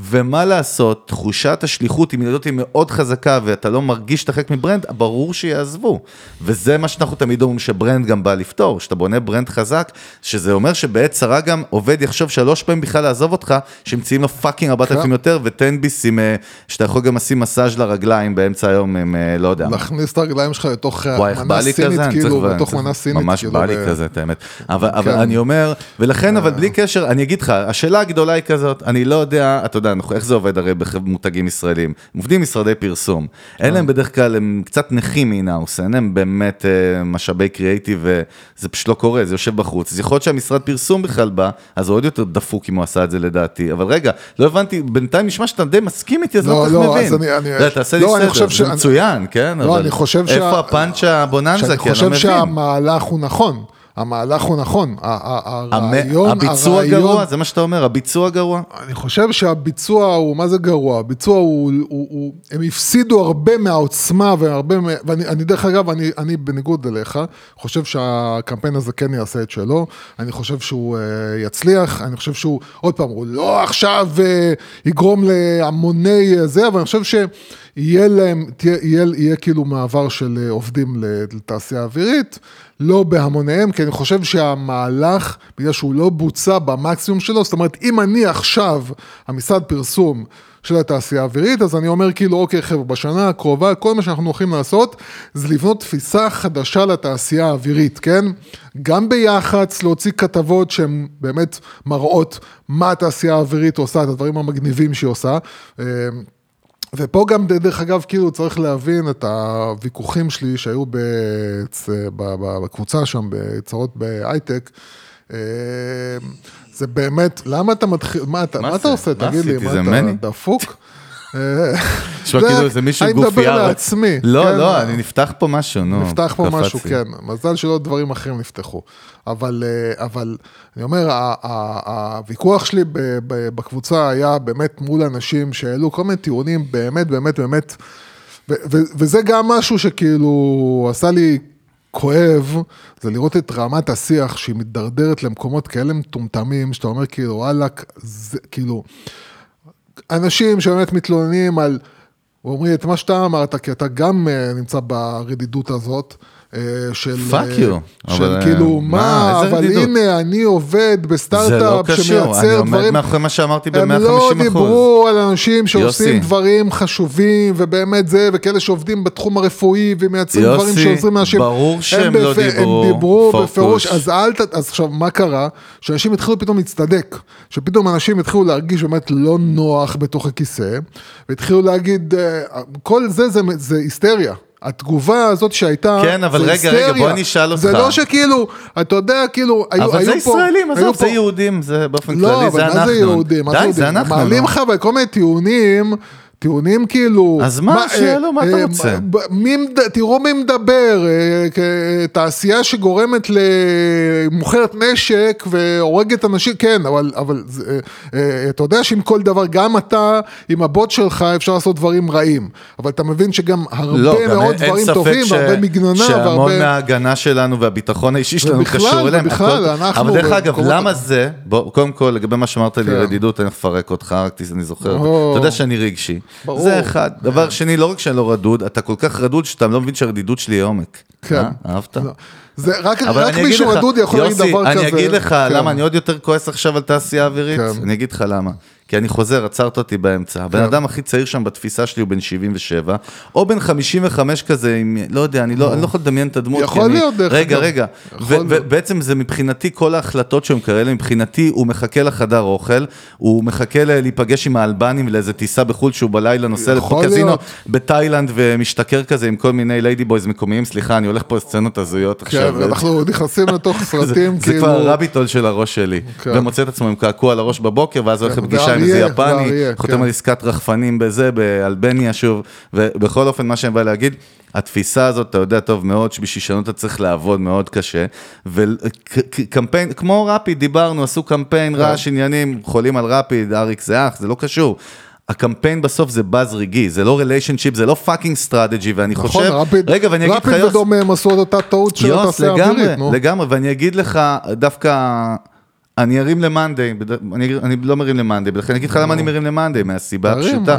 ומה לעשות, תחושת השליחות, אם היא מאוד חזקה ואתה לא מרגיש שאתה חלק מ brand, ברור שיעזבו. וזה מה שאנחנו תמיד אומרים ש brand גם בא לפתור, שאתה בונה brand חזק, שזה אומר שבעת צרה גם עובד יחשוב שלוש פעמים בכלל לעזוב אותך, שמציעים לו fucking 4,000 כן. יותר, ותן ביסים, אה, שאתה יכול גם לשים מסאז' לרגליים באמצע היום, עם, אה, לא יודע. להכניס את הרגליים שלך לתוך מנה סינית. כאילו, צריך- מנה סינית. ממש כאילו, בא לי כזה, את האמת. אבל כן. אני אומר, ולכן, אבל בלי קשר, אני אגיד לך, השאלה הגדולה היא כזאת, אני לא יודע, אתה יודע, יודע, אנחנו- איך זה עובד הרי במותגים ישראלים? הם עובדים משרדי פרסום. אין להם בדרך כלל, הם קצת נכים אינאוס, אין להם באמת אה, משאבי קריאיטיב, וזה פשוט לא קורה, זה יושב בחוץ. אז יכול להיות שהמשרד פרסום בכלל בא, אז הוא עוד יותר דפוק אם הוא עשה את זה לדעתי. אבל רגע, לא הבנתי, בינתיים נשמע שאתה די מסכים איתי, אז לא לא, לא, מבין. אז אני- אני- לא, תעשה לי לא, אני סדר, חושב זה שאני- מצוין, כן? לא, אבל אני חושב שה- איפה הפאנץ' הבוננזה? שאני כי אני לא חושב מבין. שהמהלך הוא נכון. המהלך הוא נכון. הרעיון, הביצוע הרעיון- גרוע, זה מה שאתה אומר, הביצוע גרוע? אני חושב שהביצוע הוא, מה זה גרוע? הביצוע הוא, הוא, הוא הם הפסידו הרבה מהעוצמה והרבה, ואני אני, דרך אגב, אני, אני בניגוד אליך, חושב שהקמפיין הזה כן יעשה את שלו, אני חושב שהוא uh, יצליח, אני חושב שהוא, עוד פעם, הוא לא עכשיו uh, יגרום להמוני uh, זה, אבל אני חושב שיהיה להם, תהיה, יהיה, יהיה כאילו מעבר של uh, עובדים לתעשייה אווירית. לא בהמוניהם, כי אני חושב שהמהלך, בגלל שהוא לא בוצע במקסימום שלו, זאת אומרת, אם אני עכשיו המשרד פרסום של התעשייה האווירית, אז אני אומר כאילו, אוקיי חבר'ה, בשנה הקרובה, כל מה שאנחנו הולכים לעשות, זה לבנות תפיסה חדשה לתעשייה האווירית, כן? גם ביח"צ, להוציא כתבות שהן באמת מראות מה התעשייה האווירית עושה, את הדברים המגניבים שהיא עושה. ופה גם, דרך אגב, כאילו צריך להבין את הוויכוחים שלי שהיו בצ... בקבוצה שם, בצרות בהייטק. אה, זה באמת, למה אתה מתחיל, מה אתה, מה מה אתה? עושה? מה תגיד לי? מה אתה? דפוק? נשמע זה- כאילו איזה מישהו אני גופייה. מדבר אבל- לעצמי. לא, כן. לא, אני נפתח פה משהו, נו. נפתח פה משהו. כן. מזל שלא דברים אחרים נפתחו. אבל, אה, אני אומר, הוויכוח שלי בקבוצה היה באמת מול אנשים שהעלו כל מיני טיעונים באמת, באמת, באמת, וזה גם משהו שכאילו עשה לי כואב, זה לראות את רמת השיח שהיא מידרדרת למקומות כאלה מטומטמים, שאתה אומר כאילו, וואלכ, זה כאילו... אנשים שבאמת מתלוננים על, אומרים את מה שאתה אמרת, כי אתה גם אה, נמצא ברדידות הזאת. אה, של, Fuck אה, you. של אבל, אה, כאילו, מה, מה, אבל רדידות? הנה, אני עובד זה לא בסטארט-אפ קשור, אני שמייצר עומד דברים. מאחורי מה שאמרתי הם ב-150 לא אחוז. דיברו על אנשים שעושים יוסי. דברים חשובים, ובאמת זה, וכאלה שעובדים בתחום הרפואי, ומייצרים יוסי, דברים שעוזרים לאנשים. ברור הם שהם לא בפ- דיברו, הם דיברו פוקוס. בפירוש, אז אל ת... אז עכשיו, מה קרה? שאנשים התחילו פתאום להצטדק. שפתאום אנשים התחילו להרגיש באמת לא נוח בתוך הכיסא, והתחילו להגיד, כל זה זה, זה היסטריה. התגובה הזאת שהייתה, כן, אבל זה רגע, רגע, היסטריה. בוא אני אשאל זה אותך. לא שכאילו, אתה יודע, כאילו, היו, אבל היו זה פה... ישראלים, היו עזוב, זה פה- יהודים, זה באופן לא, כללי, אבל זה אנחנו. מה זה יהודים? די? זה אנחנו. מעלים. לך כל מיני טיעונים, טיעונים כאילו... אז מה, שיעלו, מה אתה אה, רוצה? מי תראו מי מדבר, אה, תעשייה שגורמת ל... מוכרת נשק והורגת אנשים, כן, אבל, אבל אה, אה, אתה יודע שעם כל דבר, גם אתה, עם הבוט שלך, אפשר לעשות דברים רעים. אבל אתה מבין שגם הרבה לא, מאוד דברים טובים, ש- והרבה מגננה, שהמון והרבה... מההגנה שלנו והביטחון האישי שלנו קשור אליהם. ובכלל, הכל- אנחנו אבל דרך אגב, למה זה, בוא, קודם כל, לגבי מה שאמרת לי, כן. רדידות, אני אפרק אותך, רק אני זוכר, או. אתה יודע שאני רגשי. ברור. זה אחד. דבר שני, לא רק שאני לא רדוד, אתה כל כך רדוד שאתה לא מבין שהרדידות שלי היא עומק. כן. אה? אהבת? לא. זה רק, רק מישהו רדוד יכול להגיד יוסי, דבר כזה. אני אגיד לך כן. למה אני עוד יותר כועס עכשיו על תעשייה אווירית, כן. אני אגיד לך למה. כי אני חוזר, עצרת אותי באמצע. הבן אדם הכי צעיר שם בתפיסה שלי הוא בן 77, או בן 55 כזה, עם, לא יודע, אני לא, אני לא יכול לדמיין את הדמות. יכול להיות, דרך רגע, אגב. רגע. להיות. ובעצם זה מבחינתי, כל ההחלטות שהם כאלה, מבחינתי הוא מחכה לחדר אוכל, הוא מחכה להיפגש עם האלבנים לאיזה טיסה בחו"ל שהוא בלילה נוסע לקזינו. בתאילנד ומשתכר כזה עם כל מיני ליידי בויז מקומיים, סליחה, אני הולך פה לסצנות הזויות כן, עכשיו. אנחנו נכנסים לתוך זה, סרטים, זה כאילו... כבר הרביטול של הראש שלי, כן. ומוצא את עצמו עם קעקוע על הראש בבוקר, ואז הולך כן, לפגישה עם איזה יפני, ואריה, חותם כן. על עסקת רחפנים בזה, באלבניה שוב, ובכל אופן מה שאני בא להגיד, התפיסה הזאת, אתה יודע טוב מאוד, שבשביל לשנות אתה צריך לעבוד מאוד קשה, וקמפיין, כמו רפיד, דיברנו, עשו קמפיין, כן. רעש עניינים, חולים על רפיד, אריק זה אח, זה לא קשור. הקמפיין בסוף זה באז רגעי, זה לא relationship, זה לא fucking strategy, ואני נכון, חושב, רפיד, רגע, ואני אגיד לך, רפיד ודומה הם עשו את אותה טעות של התעשייה לגמרי, האווירית, נו. לגמרי, ואני אגיד לך, דווקא, אני ארים למאנדיי, בד- אני, אני לא מרים למאנדיי, ולכן אני אגיד לך למה אני מרים למאנדיי, מהסיבה הפשוטה?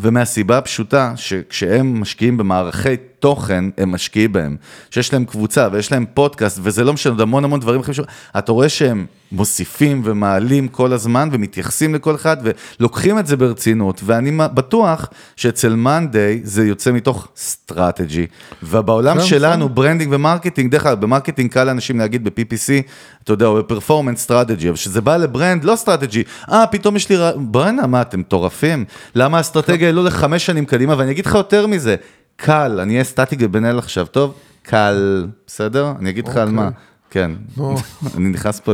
ומהסיבה הפשוטה, שכשהם משקיעים במערכי תוכן הם משקיעים בהם, שיש להם קבוצה ויש להם פודקאסט, וזה לא משנה, עוד המון המון דברים אחרים, אתה רואה שהם מוסיפים ומעלים כל הזמן ומתייחסים לכל אחד ולוקחים את זה ברצינות, ואני בטוח שאצל מאנדיי זה יוצא מתוך strategy, ובעולם כן, שלנו branding ו marketing, דרך אגב, ב marketing קל לאנשים להגיד ב-PPC, אתה יודע, או ב performance strategy, אבל כשזה בא ל brand, לא strategy, אה, פתאום יש לי, בואנה, מה, אתם מטורפים? למה האסטרטגיה היא לא לחמש שנים קדימה? ואני אגיד לך יותר מזה, קל, אני אהיה סטטיק ובן-אל עכשיו, טוב? קל, בסדר? אני אגיד לך על מה. כן, נו. אני נכנס פה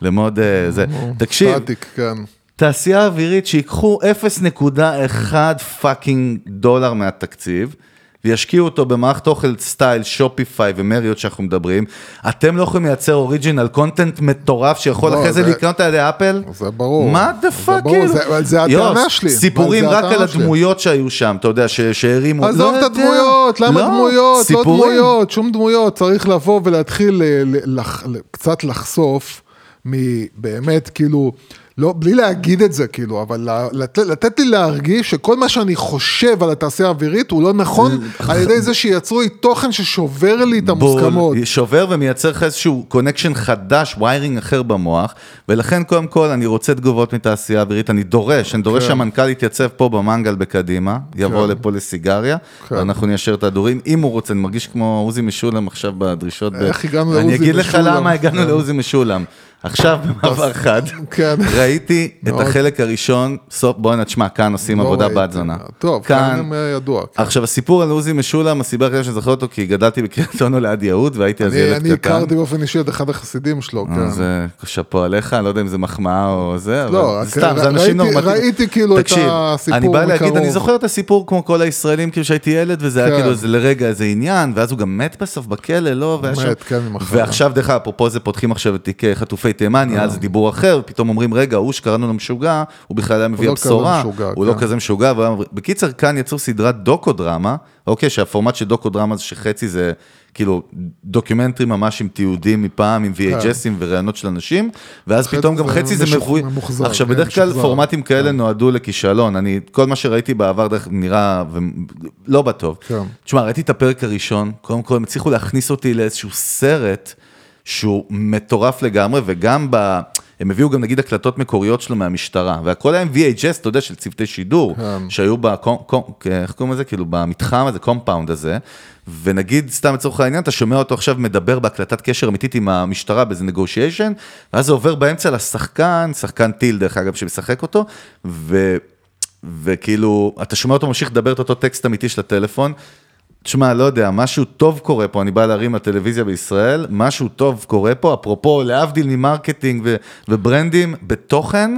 ל mode אה, זה. תקשיב, סטטיק, כן. תעשייה אווירית שיקחו 0.1 fucking דולר מהתקציב. וישקיעו אותו במערכת תוכן style שופיפיי ומריות שאנחנו מדברים, אתם לא יכולים לייצר original content מטורף שיכול לא, אחרי זה זה- לקנות על ידי אפל? זה ברור. מה the fuck, כאילו? זה- הטענה שלי. סיפורים רק על. הדמויות שהיו שם, אתה יודע, ש- שהרימו, עזוב לא את. הדמויות, למה לא, דמויות? לא. דמויות, שום דמויות. צריך לבוא ולהתחיל אה, ל- לח- ל- קצת לחשוף מבאמת, כאילו, לא, בלי להגיד את זה, כאילו, אבל לה- לתת, לי להרגיש שכל מה שאני חושב על התעשייה האווירית הוא לא נכון, על ידי זה שיצרו לי תוכן ששובר לי את המוסכמות. בול, שובר ומייצר לך איזשהו connection חדש, wiring אחר במוח, ולכן קודם כל אני רוצה תגובות מתעשייה אווירית, אני דורש, אני דורש כן. שהמנכ"ל יתייצב פה במנגל בקדימה, יבוא לפה לסיגריה, כן. ואנחנו ניישר את ההדורים, אם הוא רוצה, אני מרגיש כמו עוזי משולם עכשיו בדרישות. ב- איך הגענו אני לעוזי אגיד לך משולם? למה הגענו כן. לעוזי משולם. עכשיו במעבר חד, כן. ראיתי את מאוד. החלק הראשון, סוף, בואנה, תשמע, כאן עושים לא עבודה. בת זונה. טוב, כאן הם, אה, ידוע, כן. עכשיו הסיפור על עוזי משולם, הסיבה היחידה שאני זוכר אותו, כי גדלתי בקריית אונו ליד יהוד, והייתי אז אני, ילד אני קטן. הכרתי באופן אישי את אחד החסידים שלו, כן. אז אה, שאפו עליך, אני לא יודע אם זה מחמאה או זה, אבל לא, סתם, זה אנשים נורמטיביים. ראיתי כאילו את הסיפור אני בא להגיד, מקרוב. אני זוכר את הסיפור כמו כל הישראלים, כאילו שהייתי ילד, וזה היה כן. כאילו לרגע איזה עניין, ואז הוא גם מת בסוף בכלא, לא? מת, כן. ועכשיו, דרך אגב, אפרופו זה, פותחים עכשיו את תיק אה, חטופי תימן, היה על זה דיבור אחר, ופתאום אומרים, רגע, ההוא שקראנו לו משוגע, הוא בכלל היה מביא לא הבשורה, משוגע, הוא לא כן. כזה משוגע, בקיצר, כאן יצאו סדרת דוקו-דרמה, אוקיי, שהפורמט של דוקו-דרמה זה שחצי זה כאילו דוקומנטרי ממש עם תיעודים מפעם, עם VHS ים וראיונות של אנשים, ואז פתאום גם חצי זה מבוי... עכשיו, כן, בדרך כלל. פורמטים כאלה נועדו לכישלון, אני, כל מה שראיתי בעבר נראה לא בטוב. כן. תשמע, ראיתי את הפרק הראשון, קודם כל הם הצליחו להכניס אותי לאיזשהו סרט שהוא מטורף לגמרי, וגם ב... הם הביאו גם נגיד הקלטות מקוריות שלו מהמשטרה, והכל היה עם VHS, אתה יודע, של צוותי שידור, כן. שהיו בקום, קום, איך קוראים לזה? כאילו במתחם הזה, compound הזה, ונגיד, סתם לצורך העניין, אתה שומע אותו עכשיו מדבר בהקלטת קשר אמיתית עם המשטרה באיזה negotiation, ואז זה עובר באמצע לשחקן, שחקן טיל דרך אגב, שמשחק אותו, ו... וכאילו, אתה שומע אותו ממשיך לדבר את אותו טקסט אמיתי של הטלפון. תשמע, לא יודע, משהו טוב קורה פה, אני בא להרים לטלוויזיה בישראל, משהו טוב קורה פה, אפרופו, להבדיל מ marketing ו- וברנדים, בתוכן,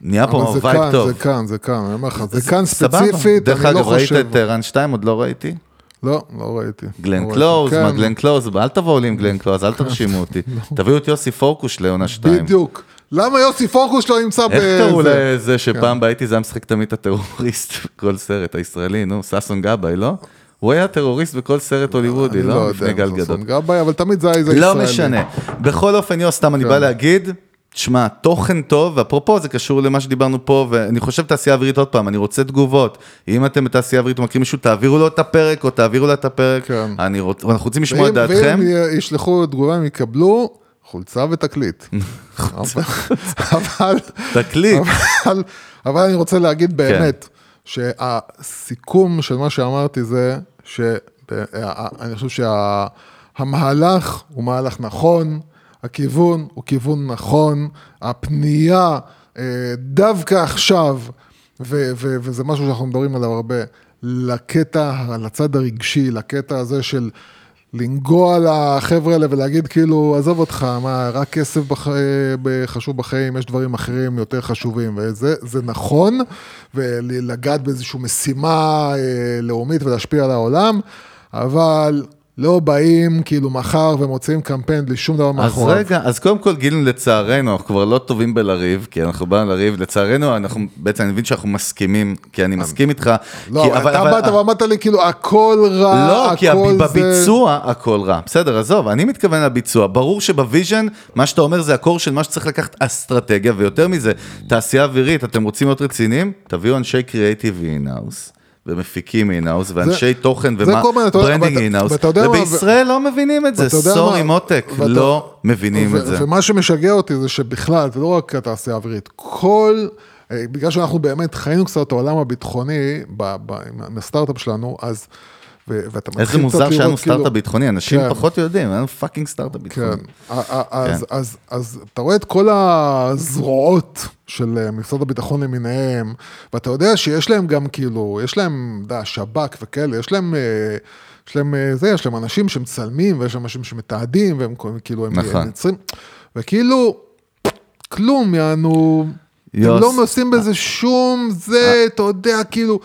נהיה פה אבל זה vibe כאן, טוב. זה כאן, זה כאן, אני אומר לך, זה כאן. ספציפית, דרך אני לא אגב, ראית חושב. את טהרן שתיים? עוד לא ראיתי. לא, לא ראיתי. גלן לא קלוז. מה כן, גלן קלוז, אל תבואו לי עם גלן קלוז, אל תרשימו אותי. תביאו את יוסי פורקוש לעונה שתיים. בדיוק. למה יוסי פורקוש לא נמצא איך קראו? לזה שפעם בהייתי זה היה משחק תמיד הטרוריסט בכל סרט הישראלי, נו, ששון גבאי, לא? הוא היה טרוריסט בכל סרט הוליוודי, לא? לא לפני גל גדול. גבאי, אבל תמיד זה היה איזה לא ישראלי. משנה. בכל אופן, יוס, סתם אני כן. בא להגיד, תשמע, תוכן טוב, ואפרופו זה קשור למה שדיברנו פה, ואני חושב תעשייה אווירית עוד פעם, אני רוצה תגובות. אם אתם בתעשייה אווירית ומכירים מישהו, תעבירו לו את הפרק, או תעבירו לה את הפרק. כן. אני רוצ- אנחנו רוצים לשמוע את דעתכם. ואם ישלחו תגובה, הם יקבלו חולצה ותקליט. אבל- אבל... תקליט. אבל, אבל אני רוצה להגיד באמת, שהסיכום של מה שאמרתי זה, שאני חושב שהמהלך הוא מהלך נכון, הכיוון הוא כיוון נכון, הפנייה אה, דווקא עכשיו, ו- ו- וזה משהו שאנחנו מדברים עליו הרבה, לקטע, לצד הרגשי, לקטע הזה של לנגוע לחבר'ה האלה ולהגיד כאילו, עזוב אותך, מה, רק כסף בח... חשוב בחיים, יש דברים אחרים יותר חשובים, וזה זה נכון, ולגעת באיזושהי משימה אה, לאומית ולהשפיע על העולם, אבל לא באים כאילו מחר ומוציאים קמפיין בלי שום דבר אז מאחוריו. רגע, אז קודם כל גילינו לצערנו, אנחנו כבר לא טובים בלריב, כי אנחנו באנו לריב, לצערנו, אנחנו, בעצם אני מבין שאנחנו מסכימים, כי אני מסכים איתך. לא, כי, אבל אתה באת ואמרת לי כאילו הכל רע, לא, כי הכל זה... בביצוע הכל רע. בסדר, עזוב, אני מתכוון לביצוע. ברור שבו vision, מה שאתה אומר זה ה core של מה שצריך לקחת אסטרטגיה, ויותר מזה, תעשייה אווירית, אתם רוצים להיות רציניים? תביאו אנשי קריאייטיב in-house. ומפיקים in-house, ואנשי תוכן זה יודע, ו branding in-house, מה, ובישראל לא מבינים את זה, sorry מותק, לא מבינים את זה. ומה שמשגע אותי זה שבכלל, זה לא רק התעשייה האווירית, כל, אה, בגלל שאנחנו באמת חיינו קצת את העולם הביטחוני ב- ב- עם הסטארט-אפ שלנו, אז, ואתה מתחיל איזה מוזר שהיה לנו כאילו- סטארט-אפ ביטחוני, אנשים כן. פחות יודעים, היה לנו fucking סטארט-אפ ביטחוני. כן, ה- ה- אז, אז, אז אתה רואה את כל הזרועות של אה, משרד הביטחון למיניהם, ואתה יודע שיש להם גם כאילו, יש להם, אתה יודע, שב"כ וכאלה, יש להם, אה, יש להם אה, זה, יש להם אנשים שמצלמים, ויש להם אנשים שמתעדים, והם כאילו, הם נכון. יוצרים, וכאילו, כלום, יענו, הם. לא עושים בזה שום זה, אתה יודע, כאילו,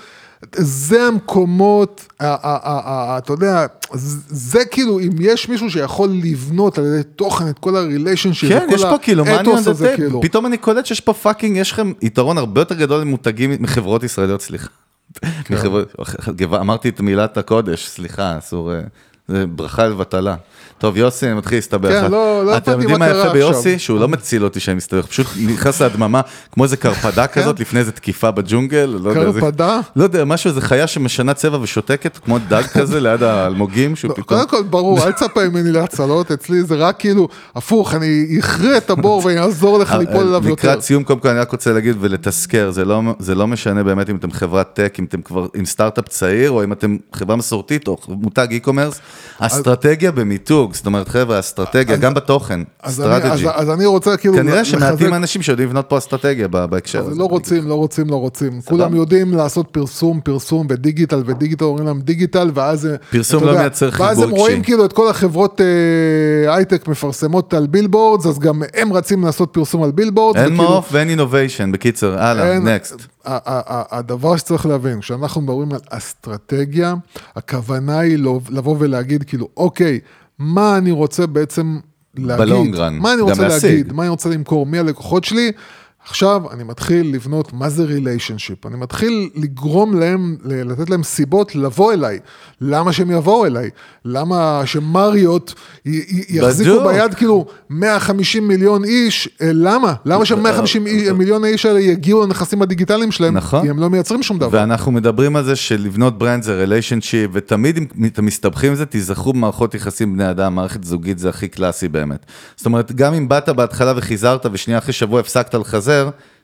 זה המקומות, אתה יודע, זה כאילו, אם יש מישהו שיכול לבנות על ידי תוכן את כל הריליישנשיפ, כן, יש פה כאילו, מה אני יודע, כאילו. פתאום אני קולט שיש פה fucking, יש לכם יתרון הרבה יותר גדול ממותגים מחברות ישראליות, סליחה. כן. אמרתי את מילת הקודש, סליחה, אסור, אה, זה ברכה לבטלה. טוב, יוסי, אני מתחיל להסתבך. כן, לא- לא אתם הבנתי יודעים מה מה קרה יפה ביוסי? עכשיו. שהוא לא מציל אותי שאני מסתבך, פשוט נכנס להדממה, כמו איזה קרפדה כזאת, לפני איזה תקיפה בג'ונגל, לא קרפדה? לא יודע, משהו, איזה חיה שמשנה צבע ושותקת, כמו דג כזה ליד האלמוגים, שהוא לא, פתאום... קודם כל, ברור, אל תצפה ממני להצלות, אצלי זה רק כאילו, הפוך, אני אכרה את הבור ואני אעזור לך ליפול אליו יותר. לקראת סיום, קודם כל אני רק רוצה להגיד ולתזכר, זה לא, זה לא משנה באמת אם אתם חברת tech, אם אתם כבר עם סטארט-אפ צעיר, או אם אתם חברה מסורתית, או מותג e-commerce, אסטרטגיה במיתוג, זאת אומרת, חבר'ה, אסטרטגיה, גם בתוכן, אז אני- strategy. אז- אני רוצה כאילו כנראה שמעטים האנשים שיודעים לבנות פה אסטרטגיה בהקשר הזה. לא רוצים, לא רוצים, לא רוצים. כולם יודעים לעשות פרסום, פרסום ודיגיטל, ודיגיטל אומרים להם דיגיטל, ואז... פרסום לא מייצר ואז חיבור הם רואים. כאילו את כל החברות אה, הייטק מפרסמות על billboards, אז גם הם רצים לעשות פרסום על billboards. אין מעוף ואין innovation, בקיצר, הלאה, next. הדבר שצריך להבין, כשאנחנו מדברים על אסטרטגיה, הכוונה היא לבוא ולהגיד כאילו, אוקיי, מה אני רוצה בעצם להגיד? מה אני רוצה. להגיד? מה אני רוצה למכור? מי הלקוחות שלי? עכשיו אני מתחיל לבנות מה זה relationship, אני מתחיל לגרום להם, לתת להם סיבות לבוא אליי. למה שהם יבואו אליי? למה שמריוט יחזיקו בדיוק. ביד כאילו 150 מיליון איש? אה, למה? למה ש-150 מיליון האיש האלה יגיעו לנכסים הדיגיטליים שלהם? נכון. כי הם לא מייצרים שום דבר. ואנחנו מדברים על זה שלבנות brand זה relationship, ותמיד אם אתם מסתבכים עם זה, תיזכרו במערכות יחסים בני אדם, מערכת זוגית זה הכי קלאסי באמת. זאת אומרת, גם אם באת בהתחלה וחיזרת, ושנייה אחרי שבוע הפסקת לחזר,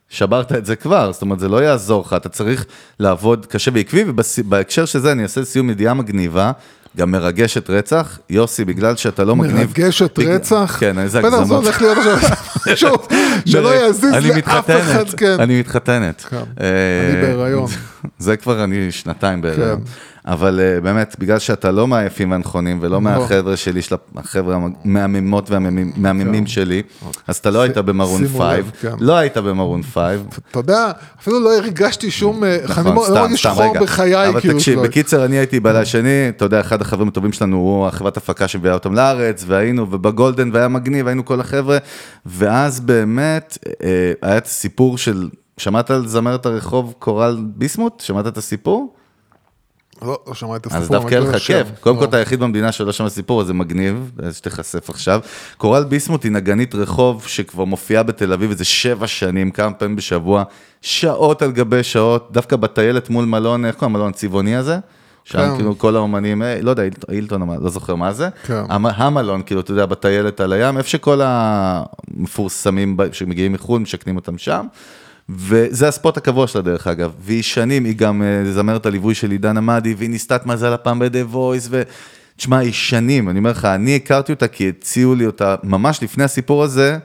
שברת את זה כבר, זאת אומרת, זה לא יעזור לך, אתה צריך לעבוד קשה ועקבי, ובהקשר של זה אני אעשה סיום ידיעה מגניבה. גם מרגשת רצח, יוסי, בגלל שאתה לא מגניב. מרגשת רצח? כן, איזה בטח, זה הגזמות. הולך להיות עכשיו שלא יזיז לאף אחד, כן. אני מתחתנת. כן. אה, אני בהיריון. זה כבר אני שנתיים בהיריון. כן. אבל אה, באמת, בגלל שאתה לא מהיפים והנכונים, ולא מהחבר'ה שלי, של החבר'ה המהממות והמהממים שלי, אז אתה לא היית במרון כן. 5, כן. לא היית במרון 5. אתה יודע, אפילו לא הרגשתי שום, אה, אני נכון, לא מרגיש סתם, חור רגע. בחיי, אבל כאילו. תקשיב, בקיצר, אני הייתי בעלי השני, אתה יודע, אחד החברים הטובים שלנו הוא החברת הפקה שהביאה אותם לארץ, והיינו, ובגולדן, והיה מגניב, היינו כל החבר'ה, ואז באמת, אה, היה את הסיפור של, שמעת על זמרת הרחוב קורל ביסמוט? שמעת את הסיפור? לא, לא שמעתי את אז הסיפור. דווקא אבל יהיה לך. כיף. קודם לא. כל אתה היחיד במדינה שלא שמע סיפור, אז זה מגניב, אז שתיחשף עכשיו. קורל ביסמוט היא נגנית רחוב שכבר מופיעה בתל אביב איזה שבע שנים, כמה פעמים בשבוע, שעות על גבי שעות, דווקא בטיילת מול מלון, איך קוראים המלון הצבעוני הזה? שם כן. כאילו כל האומנים, אה, לא יודע, המ- לא זוכר מה זה. כן. המ- המלון, כאילו, אתה יודע, בטיילת על הים, איפה שכל המפורסמים שמגיעים מחו"ל, משכנים אותם שם. וזה הספוט הקבוע שלה דרך אגב, והיא שנים, היא גם אה, זמרת הליווי של עידן עמדי, והיא ניסתה את מזל הפעם ב-The Voice, ו... תשמע, היא שנים, אני אומר לך, אני הכרתי אותה כי הציעו לי אותה ממש לפני הסיפור הזה,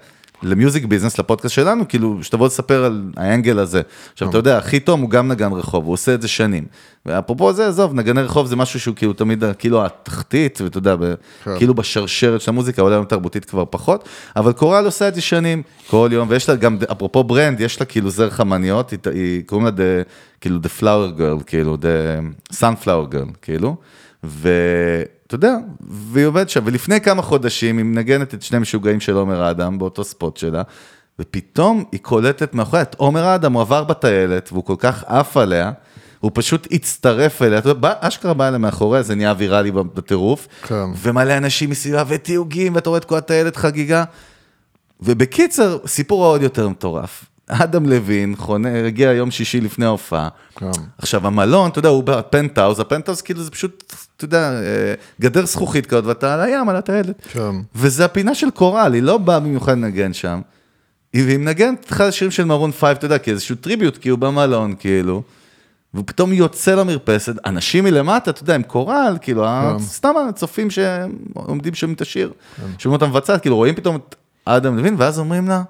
למיוזיק ביזנס, לפודקאסט שלנו, כאילו, שתבוא לספר על האנגל הזה. עכשיו, אתה יודע, הכי תום הוא גם נגן רחוב, הוא עושה את זה שנים. ואפרופו זה, עזוב, נגני רחוב זה משהו שהוא כאילו תמיד, כאילו התחתית, ואתה יודע, ב- כן. כאילו בשרשרת של המוזיקה, אולי היום תרבותית כבר פחות, אבל קורל עושה את זה שנים, כל יום, ויש לה גם, אפרופו ברנד, יש לה כאילו זר חמניות, היא, היא קוראים לה, the, כאילו, the flower girl, כאילו, the sunflower girl, כאילו, ואתה יודע, והיא עובדת שם, ולפני כמה חודשים היא מנגנת את שני משוגעים של עומר אדם באותו ספוט שלה, ופתאום היא קולטת מאחוריה את עומר אדם, הוא עבר בטיילת, והוא כל כך עף עליה, הוא פשוט הצטרף אליה, אתה יודע, אשכרה בא אליה מאחוריה, זה נהיה ויראלי בטירוף, כן. ומלא אנשים מסביבה, ותיוגים, ואתה רואה את כל הטיילת חגיגה. ובקיצר, סיפור העוד יותר מטורף. אדם לוין, חונה, הגיע יום שישי לפני ההופעה. כן. עכשיו, המלון, אתה יודע, הוא בפנטהאוז, הפנטהאוז כאילו זה פשוט, אתה יודע, אה, גדר זכוכית כזאת, ואתה על הים, על הטיילת. כן. וזה הפינה של קורל, היא לא באה במיוחד לנגן שם. היא מנגנת אחד השירים של מרון פייב, אתה יודע, כאיזשהו tribute, כי הוא במלון, כאילו. והוא פתאום יוצא למרפסת, אנשים מלמטה, אתה יודע, עם קורל, כאילו, כן. סתם הצופים שעומדים שומעים את השיר, שומעים אותה מבצעת, כאילו, רואים פתאום את אדם לוין, ואז אומרים לה,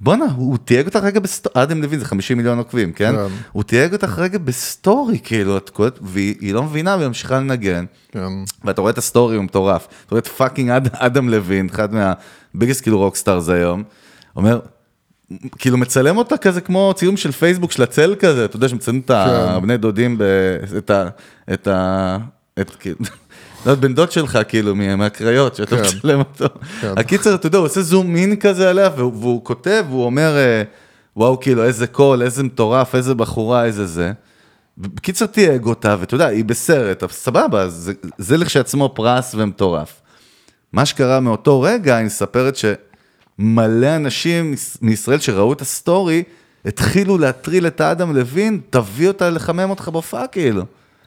בואנה, הוא תייג אותך רגע בסטורי, אדם לוין זה 50 מיליון עוקבים, כן? כן. הוא תייג אותך רגע בסטורי, כאילו, את קולטת, והיא היא לא מבינה, והיא ממשיכה לנגן. כן. ואתה רואה את הסטורי, הוא מטורף. אתה רואה את fucking אד, אדם לוין, אחד מה biggest כאילו rockstars היום, אומר, כאילו מצלם אותה כזה כמו צילום של פייסבוק של הצל כזה, אתה יודע שמצלמים את הבני דודים, ב, את ה... את ה... את כאילו... לא בן דוד שלך כאילו מה- מהקריות, שאתה כן. מצלם אותו. כן. הקיצר, אתה יודע, הוא עושה זום אין כזה עליה, והוא, כותב, והוא אומר, אה, וואו, כאילו, איזה קול, איזה מטורף, איזה בחורה, איזה זה. בקיצר, תייג אותה, ואתה יודע, היא בסרט, סבבה, זה, זה לכשעצמו פרס ומטורף. מה שקרה מאותו רגע, היא מספרת שמלא אנשים מישראל שראו את הסטורי, התחילו להטריל את האדם לוין, תביא אותה לחמם אותך בהופעה כאילו.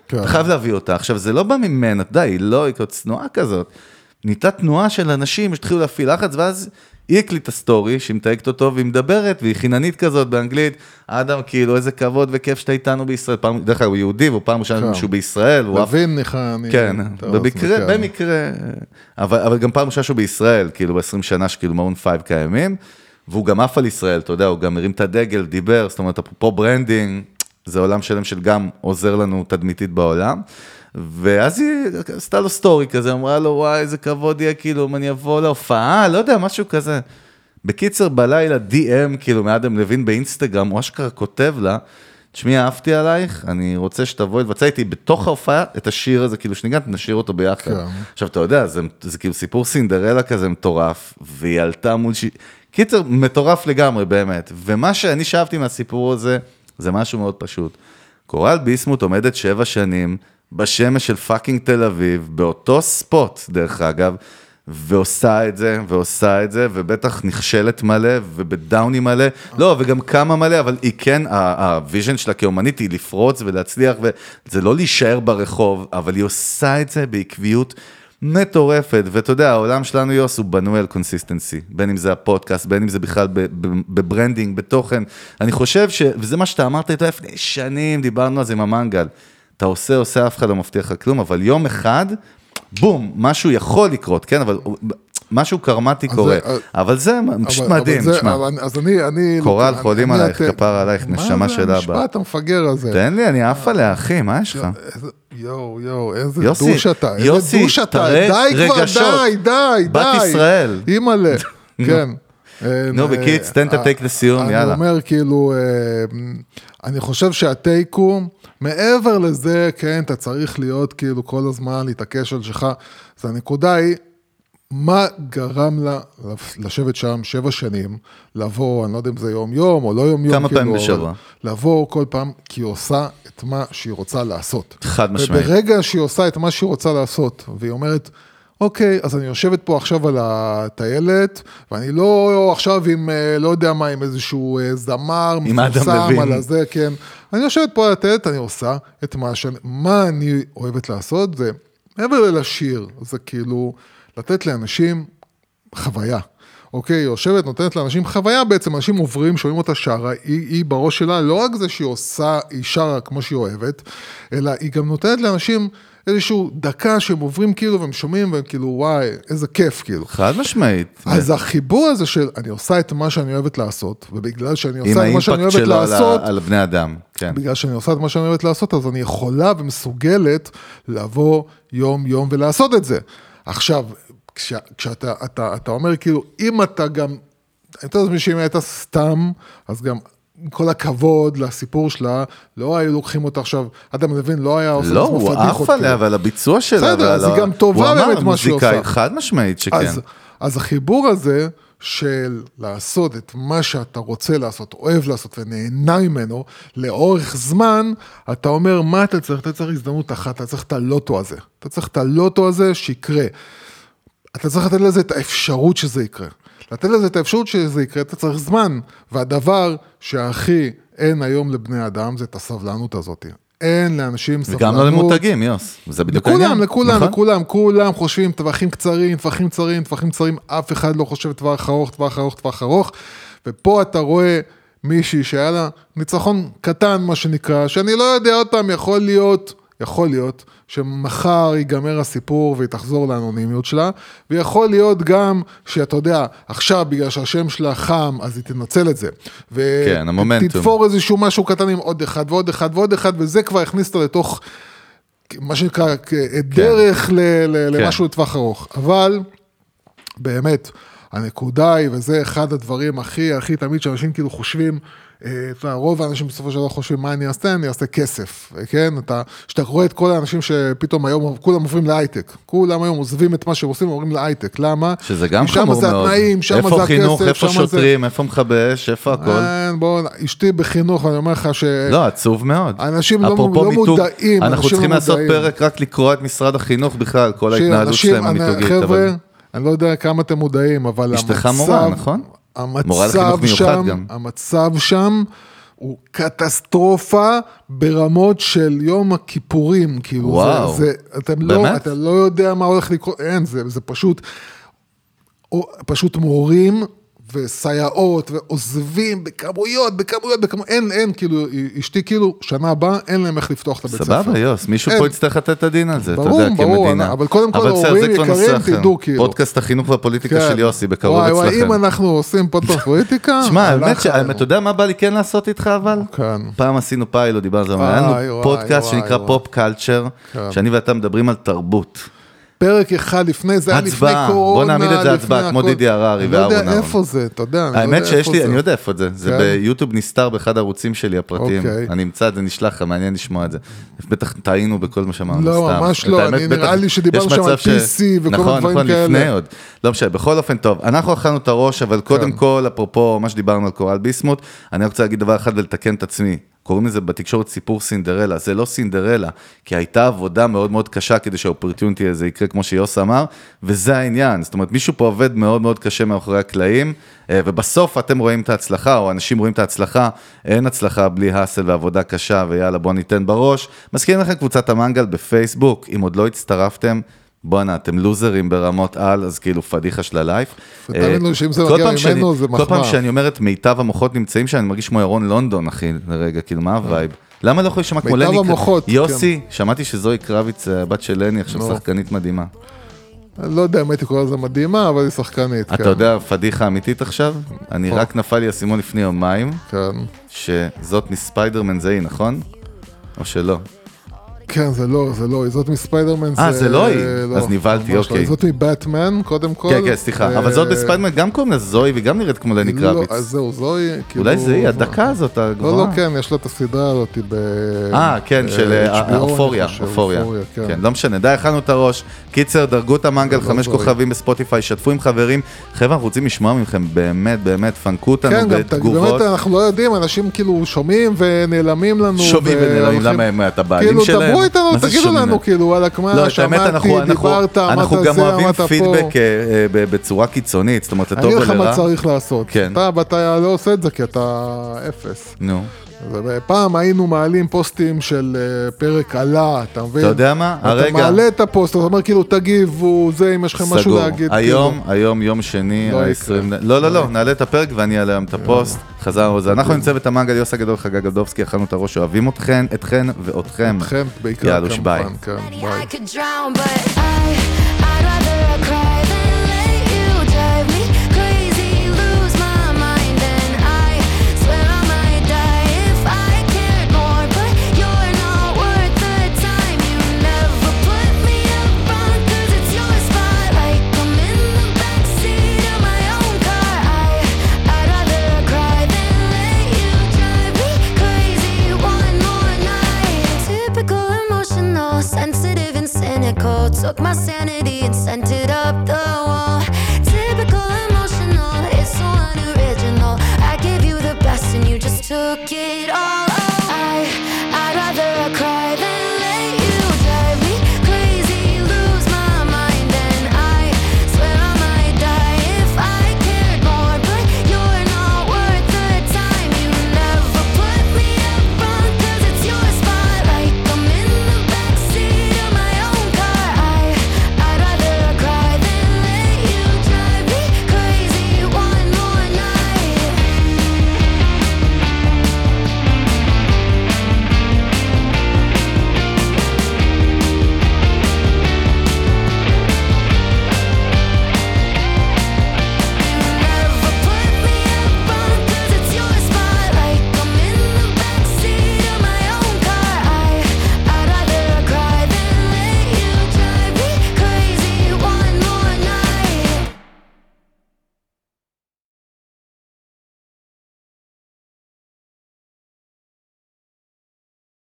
כן. אתה חייב להביא אותה. עכשיו, זה לא בא ממנה, אתה יודע, היא לא, היא כזאת צנועה כזאת. נהייתה תנועה של אנשים שהתחילו להפעיל לחץ, ואז היא הקליטה סטורי, שהיא מתייגת אותו, והיא מדברת, והיא חיננית כזאת באנגלית. אדם, כאילו, איזה כבוד וכיף שאתה איתנו בישראל. פעם, דרך אגב, הוא יהודי, והוא פעם ראשונה כן. שהוא בישראל. לוין אני... כן, במקרה, כן. במקרה, אבל, אבל גם פעם ראשונה שהוא בישראל, כאילו ב-20 שנה שכאילו מרון פייב קיימים, והוא גם עף על ישראל, אתה יודע, הוא גם הרים את הדגל, דיבר, זאת אומרת, אפרופו branding, זה עולם שלם של גם עוזר לנו תדמיתית בעולם. ואז היא עשתה לו סטורי כזה, אמרה לו, וואי, איזה כבוד יהיה, כאילו, אם אני אבוא להופעה, לא יודע, משהו כזה. בקיצר, בלילה DM, כאילו, מאדם לוין באינסטגרם, הוא אשכרה כותב לה, תשמעי, אהבתי עלייך, אני רוצה שתבואי לבצע איתי בתוך ההופעה את השיר הזה, כאילו, שניגנת, נשאיר אותו ביחד. כן. עכשיו, אתה יודע, זה, זה כאילו סיפור סינדרלה כזה מטורף, והיא עלתה מול ש... קיצר, מטורף לגמרי, באמת. ומה שאני שאבתי מהסיפור הזה, זה משהו מאוד פשוט. קורל ביסמוט עומדת שבע שנים בשמש של fucking תל אביב, באותו ספוט, דרך אגב, ועושה את זה, ועושה את זה, ובטח נכשלת מלא, ובדאונים מלא, לא, וגם קמה מלא, אבל היא כן, ה vision שלה כאומנית היא לפרוץ ולהצליח, וזה לא להישאר ברחוב, אבל היא עושה את זה בעקביות. מטורפת, ואתה יודע, העולם שלנו, יוס, הוא בנוי על consistency, בין אם זה הפודקאסט, בין אם זה בכלל ב branding, בתוכן. אני חושב ש... וזה מה שאתה אמרת איתו לפני שנים, דיברנו על זה עם המנגל. אתה עושה, עושה, אף אחד לא מבטיח לך כלום, אבל יום אחד, בום, משהו יכול לקרות, כן, אבל משהו קרמטי קורה. זה- אבל זה פשוט אבל- מדהים, זה- תשמע. אבל- אז אני, אני... קורל, אני- חולים עלייך, כפר עלייך, נשמה מה של זה אבא. המשפט המפגר הזה? תן לי, אני עף עליה, אחי, מה יש לך? יואו, יואו, איזה יוסי, דוש אתה, איזה יוסי, דוש אתה, די כבר, רגשות. די, די, די. בת ישראל. אימא'לה, כן. נו, אה, בקיץ, תן את אה, הטייק לסיום, אני יאללה. אומר, כאילו, אה, אני חושב שהטייק הוא, מעבר לזה, כן, אתה צריך להיות, כאילו, כל הזמן להתעקש על שלך, אז הנקודה היא, מה גרם לה לשבת שם שבע שנים, לבוא, אני לא יודע אם זה יום-יום או לא יום-יום, כמה כאילו, פעמים בשבוע? לבוא כל פעם, כי היא עושה את מה שהיא רוצה לעשות. חד משמעית. וברגע שהיא עושה את מה שהיא רוצה לעשות, והיא אומרת, אוקיי, אז אני יושבת פה עכשיו על הטיילת, ואני לא עכשיו עם, אה, לא יודע מה, עם איזשהו אה, זמר מפורסם. על הזה, כן. אני יושבת פה על הטיילת, אני עושה את מה שאני, מה אני אוהבת לעשות, זה מעבר ללשיר, זה כאילו לתת לאנשים חוויה. אוקיי, היא יושבת, נותנת לאנשים חוויה בעצם, אנשים עוברים, שומעים אותה שרה, היא, היא בראש שלה, לא רק זה שהיא עושה, היא שרה כמו שהיא אוהבת, אלא היא גם נותנת לאנשים איזשהו דקה שהם עוברים כאילו, והם שומעים, והם כאילו, וואי, איזה כיף, כאילו. חד משמעית. אז החיבור הזה של אני עושה את מה שאני אוהבת לעשות, ובגלל שאני עם עושה את מה שאני האימפקט אוהבת שלו על, לעשות, ה- על בני אדם, כן. בגלל שאני עושה את מה שאני אוהבת לעשות, אז אני יכולה ומסוגלת לבוא יום-יום ולעשות את זה. עכשיו, כש, כשאתה אתה, אתה אומר כאילו, אם אתה גם, אני מתאר לעצמי שאם הייתה סתם, אז גם... עם כל הכבוד לסיפור שלה, לא היו לוקחים אותה עכשיו, אדם לוין לא היה עושה לא, לעצמו הוא פדיחות. עף עליה כאילו. ועל הביצוע שלה. בסדר, אז היא גם טובה הוא אמר, באמת מה שהיא עושה. חד משמעית שכן. אז, אז החיבור הזה של לעשות את מה שאתה רוצה לעשות, אוהב לעשות ונהנה ממנו לאורך זמן, אתה אומר, מה אתה צריך? אתה צריך הזדמנות אחת, אתה צריך את הלוטו הזה. אתה צריך את הלוטו הזה שיקרה. אתה צריך לתת לזה את האפשרות שזה יקרה. לתת לזה את האפשרות שזה יקרה, אתה צריך זמן. והדבר שהכי אין היום לבני אדם זה את הסבלנות הזאת. אין לאנשים סבלנות. וגם לא למותגים, יוס. זה בדיוק העניין. לכולם, לכולם, נכון? לכולם, כולם חושבים טווחים קצרים, טווחים קצרים, טווחים קצרים, אף אחד לא חושב טווח ארוך, טווח ארוך, טווח ארוך, ופה אתה רואה מישהי שהיה לה ניצחון קטן, מה שנקרא, שאני לא יודע, עוד פעם, יכול להיות, יכול להיות, שמחר ייגמר הסיפור והיא תחזור לאנונימיות שלה, ויכול להיות גם שאתה יודע, עכשיו בגלל שהשם שלה חם, אז היא תנצל את זה. כן, המומנטום. ותתפור איזשהו משהו קטן עם עוד אחד ועוד אחד ועוד אחד, וזה כבר הכניס אותה לתוך... מה שנקרא, כ- דרך ל- ל- כן. למשהו לטווח ארוך. אבל, באמת, הנקודה היא, וזה אחד הדברים הכי, הכי תמיד שאנשים כאילו חושבים, אה, רוב האנשים בסופו של דבר חושבים, מה אני אעשה? אני אעשה כסף, כן? אתה, שאתה רואה את כל האנשים שפתאום היום, כולם עוברים להייטק. כולם היום עוזבים את מה שהם עושים ועוברים להייטק. למה? שזה גם כי שמה חמור זה מאוד. התנאים, איפה זה חינוך, הכסף, איפה שמה זה... שוטרים, איפה מכבי אש, איפה הכל. אין, בוא, אשתי בחינוך, ואני אומר לך ש... לא, עצוב מאוד. אנשים לא- לא מודעים, אנחנו אנשים צריכים לא לעשות. פרק רק לקרוא את משרד החינוך בכלל, כל ההתנהלות שלהם אני- המיתוגית. חבר'ה, אני לא יודע כמה אתם מודעים, אבל אשתך המצב... מורה, נכון? המצב שם, גם. המצב שם הוא קטסטרופה ברמות של יום הכיפורים, כאילו, וואו. זה, זה, אתם לא? אתה לא יודע מה הולך לקרות, אין, זה, זה פשוט, או, פשוט מורים וסייעות ועוזבים בכמויות, בכמויות, בכמויות, אין, אין, כאילו, אשתי כאילו, שנה הבאה, אין להם איך לפתוח את הבית ספר. סבבה, יוס, מישהו אין. פה יצטרך לתת את הדין על זה, אתה ברור, יודע, ברור, כמדינה. אבל קודם כל, ההורים יקרים. תדעו, כאילו. פודקאסט החינוך והפוליטיקה כן. של יוסי, בקרוב וואי, וואי, אם אצלכם. אנחנו עושים פודקאסט פוליטיקה, שמע, האמת עלינו. אתה יודע מה בא לי כן לעשות איתך אבל? כן. פעם עשינו פיילוט, דיברנו על זה, וואי, היה וואי, לנו פודקאסט וואי, שנקרא וואי. pop culture, כן. שאני ואתה מדברים על תרבות. פרק אחד לפני, זה היה לפני. קורונה. בוא נעמיד את זה הצבעה, כמו. דידי הררי אני לא יודע ואהרון אהרון. איפה זה, אתה יודע, לא האמת שיש לי. אני יודע איפה זה, זה כן. ביוטיוב נסתר באחד הערוצים שלי הפרטיים, אוקיי. אני אמצא את זה, נשלח לך, מעניין לשמוע את זה. בטח טעינו בכל מה שאמרנו, לא, סתם. ממש לא, אני- בטח נראה לי שדיברנו שם על PC וכל נכון, דברים נכון, כאלה. לפני עוד. לא משנה, בכל אופן טוב, אנחנו אכלנו את הראש, אבל קודם כל, אפרופו מה שדיברנו על קורל ביסמוט, אני רק רוצה להגיד דבר אחד ולתקן את עצמי. קוראים לזה בתקשורת סיפור סינדרלה, זה לא סינדרלה, כי הייתה עבודה מאוד מאוד קשה כדי שה opportunity הזה יקרה כמו שיוס אמר, וזה העניין, זאת אומרת מישהו פה עובד מאוד מאוד קשה מאחורי הקלעים, אה, ובסוף אתם רואים את ההצלחה, או אנשים רואים את ההצלחה, אין הצלחה בלי hustle ועבודה קשה, ויאללה בוא ניתן בראש. מזכירים לכם קבוצת המנגל בפייסבוק, אם עוד לא הצטרפתם, בואנה, אתם לוזרים ברמות על, אז כאילו פדיחה של ה life. ותאמין לו שאם זה מגיע ממנו, זה כל פעם מחמאה. שאני אומר את מיטב המוחות נמצאים שם, אני מרגיש כמו ירון לונדון, אחי, לרגע, כאילו, מה ה vibe? למה לא יכול להישמע כמו מיטב לני? המוחות, כן. יוסי, שמעתי שזוהי קרביץ, הבת של לני, עכשיו נו. שחקנית מדהימה. אני לא יודע אם הייתי קורא לזה מדהימה, אבל היא שחקנית, כן. אתה יודע, פדיחה אמיתית עכשיו? אני. רק נפל לי האסימון לפני יומיים, כן. שזאת מספיידרמן זה היא, נכון? או שלא? כן, זה לא, זה לא, זאת מספיידרמן, אה, זה לא היא. אז נבהלתי, לא. אוקיי. זאת מבטמן, קודם כל. כן, כן, סליחה, אבל זאת אה, בספיידרמן גם קוראים לה זוהי, והיא גם נראית כמו לני לא, קרביץ. אז זהו, זוהי, כאילו... אולי זה היא, הדקה הזאת הגבוהה. לא, לא, כן, יש לה את הסדרה הזאת ב... אה, כן, של אה, אני אופוריה, אופוריה. כן. כן, לא משנה, די, אכלנו את הראש. קיצר, דרגו את המנגל, לא חמש. כוכבים בספוטיפיי, שתפו עם חברים. חבר'ה, אנחנו רוצים לשמוע מכם, באמת, באמת, פנקו אותנו כן, בתגובות. באמת אנחנו לא יודעים, אנשים כאילו שומעים ונעלמים לנו. שומעים ונעלמים, והולכים- למה הם, אתה בעלים שלהם? דברו איתנו, מה תגידו? לנו, כאילו, וואלכ, לא, מה, האמת, שמעתי, דיברת, גם זה, אוהבים אמרת פה. פידבק אה, בצורה קיצונית, זאת אומרת, אני לטוב אגיד לך מה ולרע. צריך לעשות. כן. אתה, לא עושה את זה כי אתה אפס. נו. פעם היינו מעלים פוסטים של אה, פרק עלה, אתה מבין? אתה יודע מה? אתה הרגע- מעלה את הפוסט, אתה אומר כאילו, תגיבו, זה, אם יש לכם משהו. להגיד. היום, היום יום שני, לא ה-20... יקרה. לא, לא, לא, נעלה את הפרק ואני אעלה היום את הפוסט. חזרנו לזה. אנחנו עם צוות המנגל, יוסי הגדול, חגג גלדובסקי, אכלנו את הראש, אוהבים אתכן, אתכן ואתכם. אתכם בעיקר, יאללה, ביי.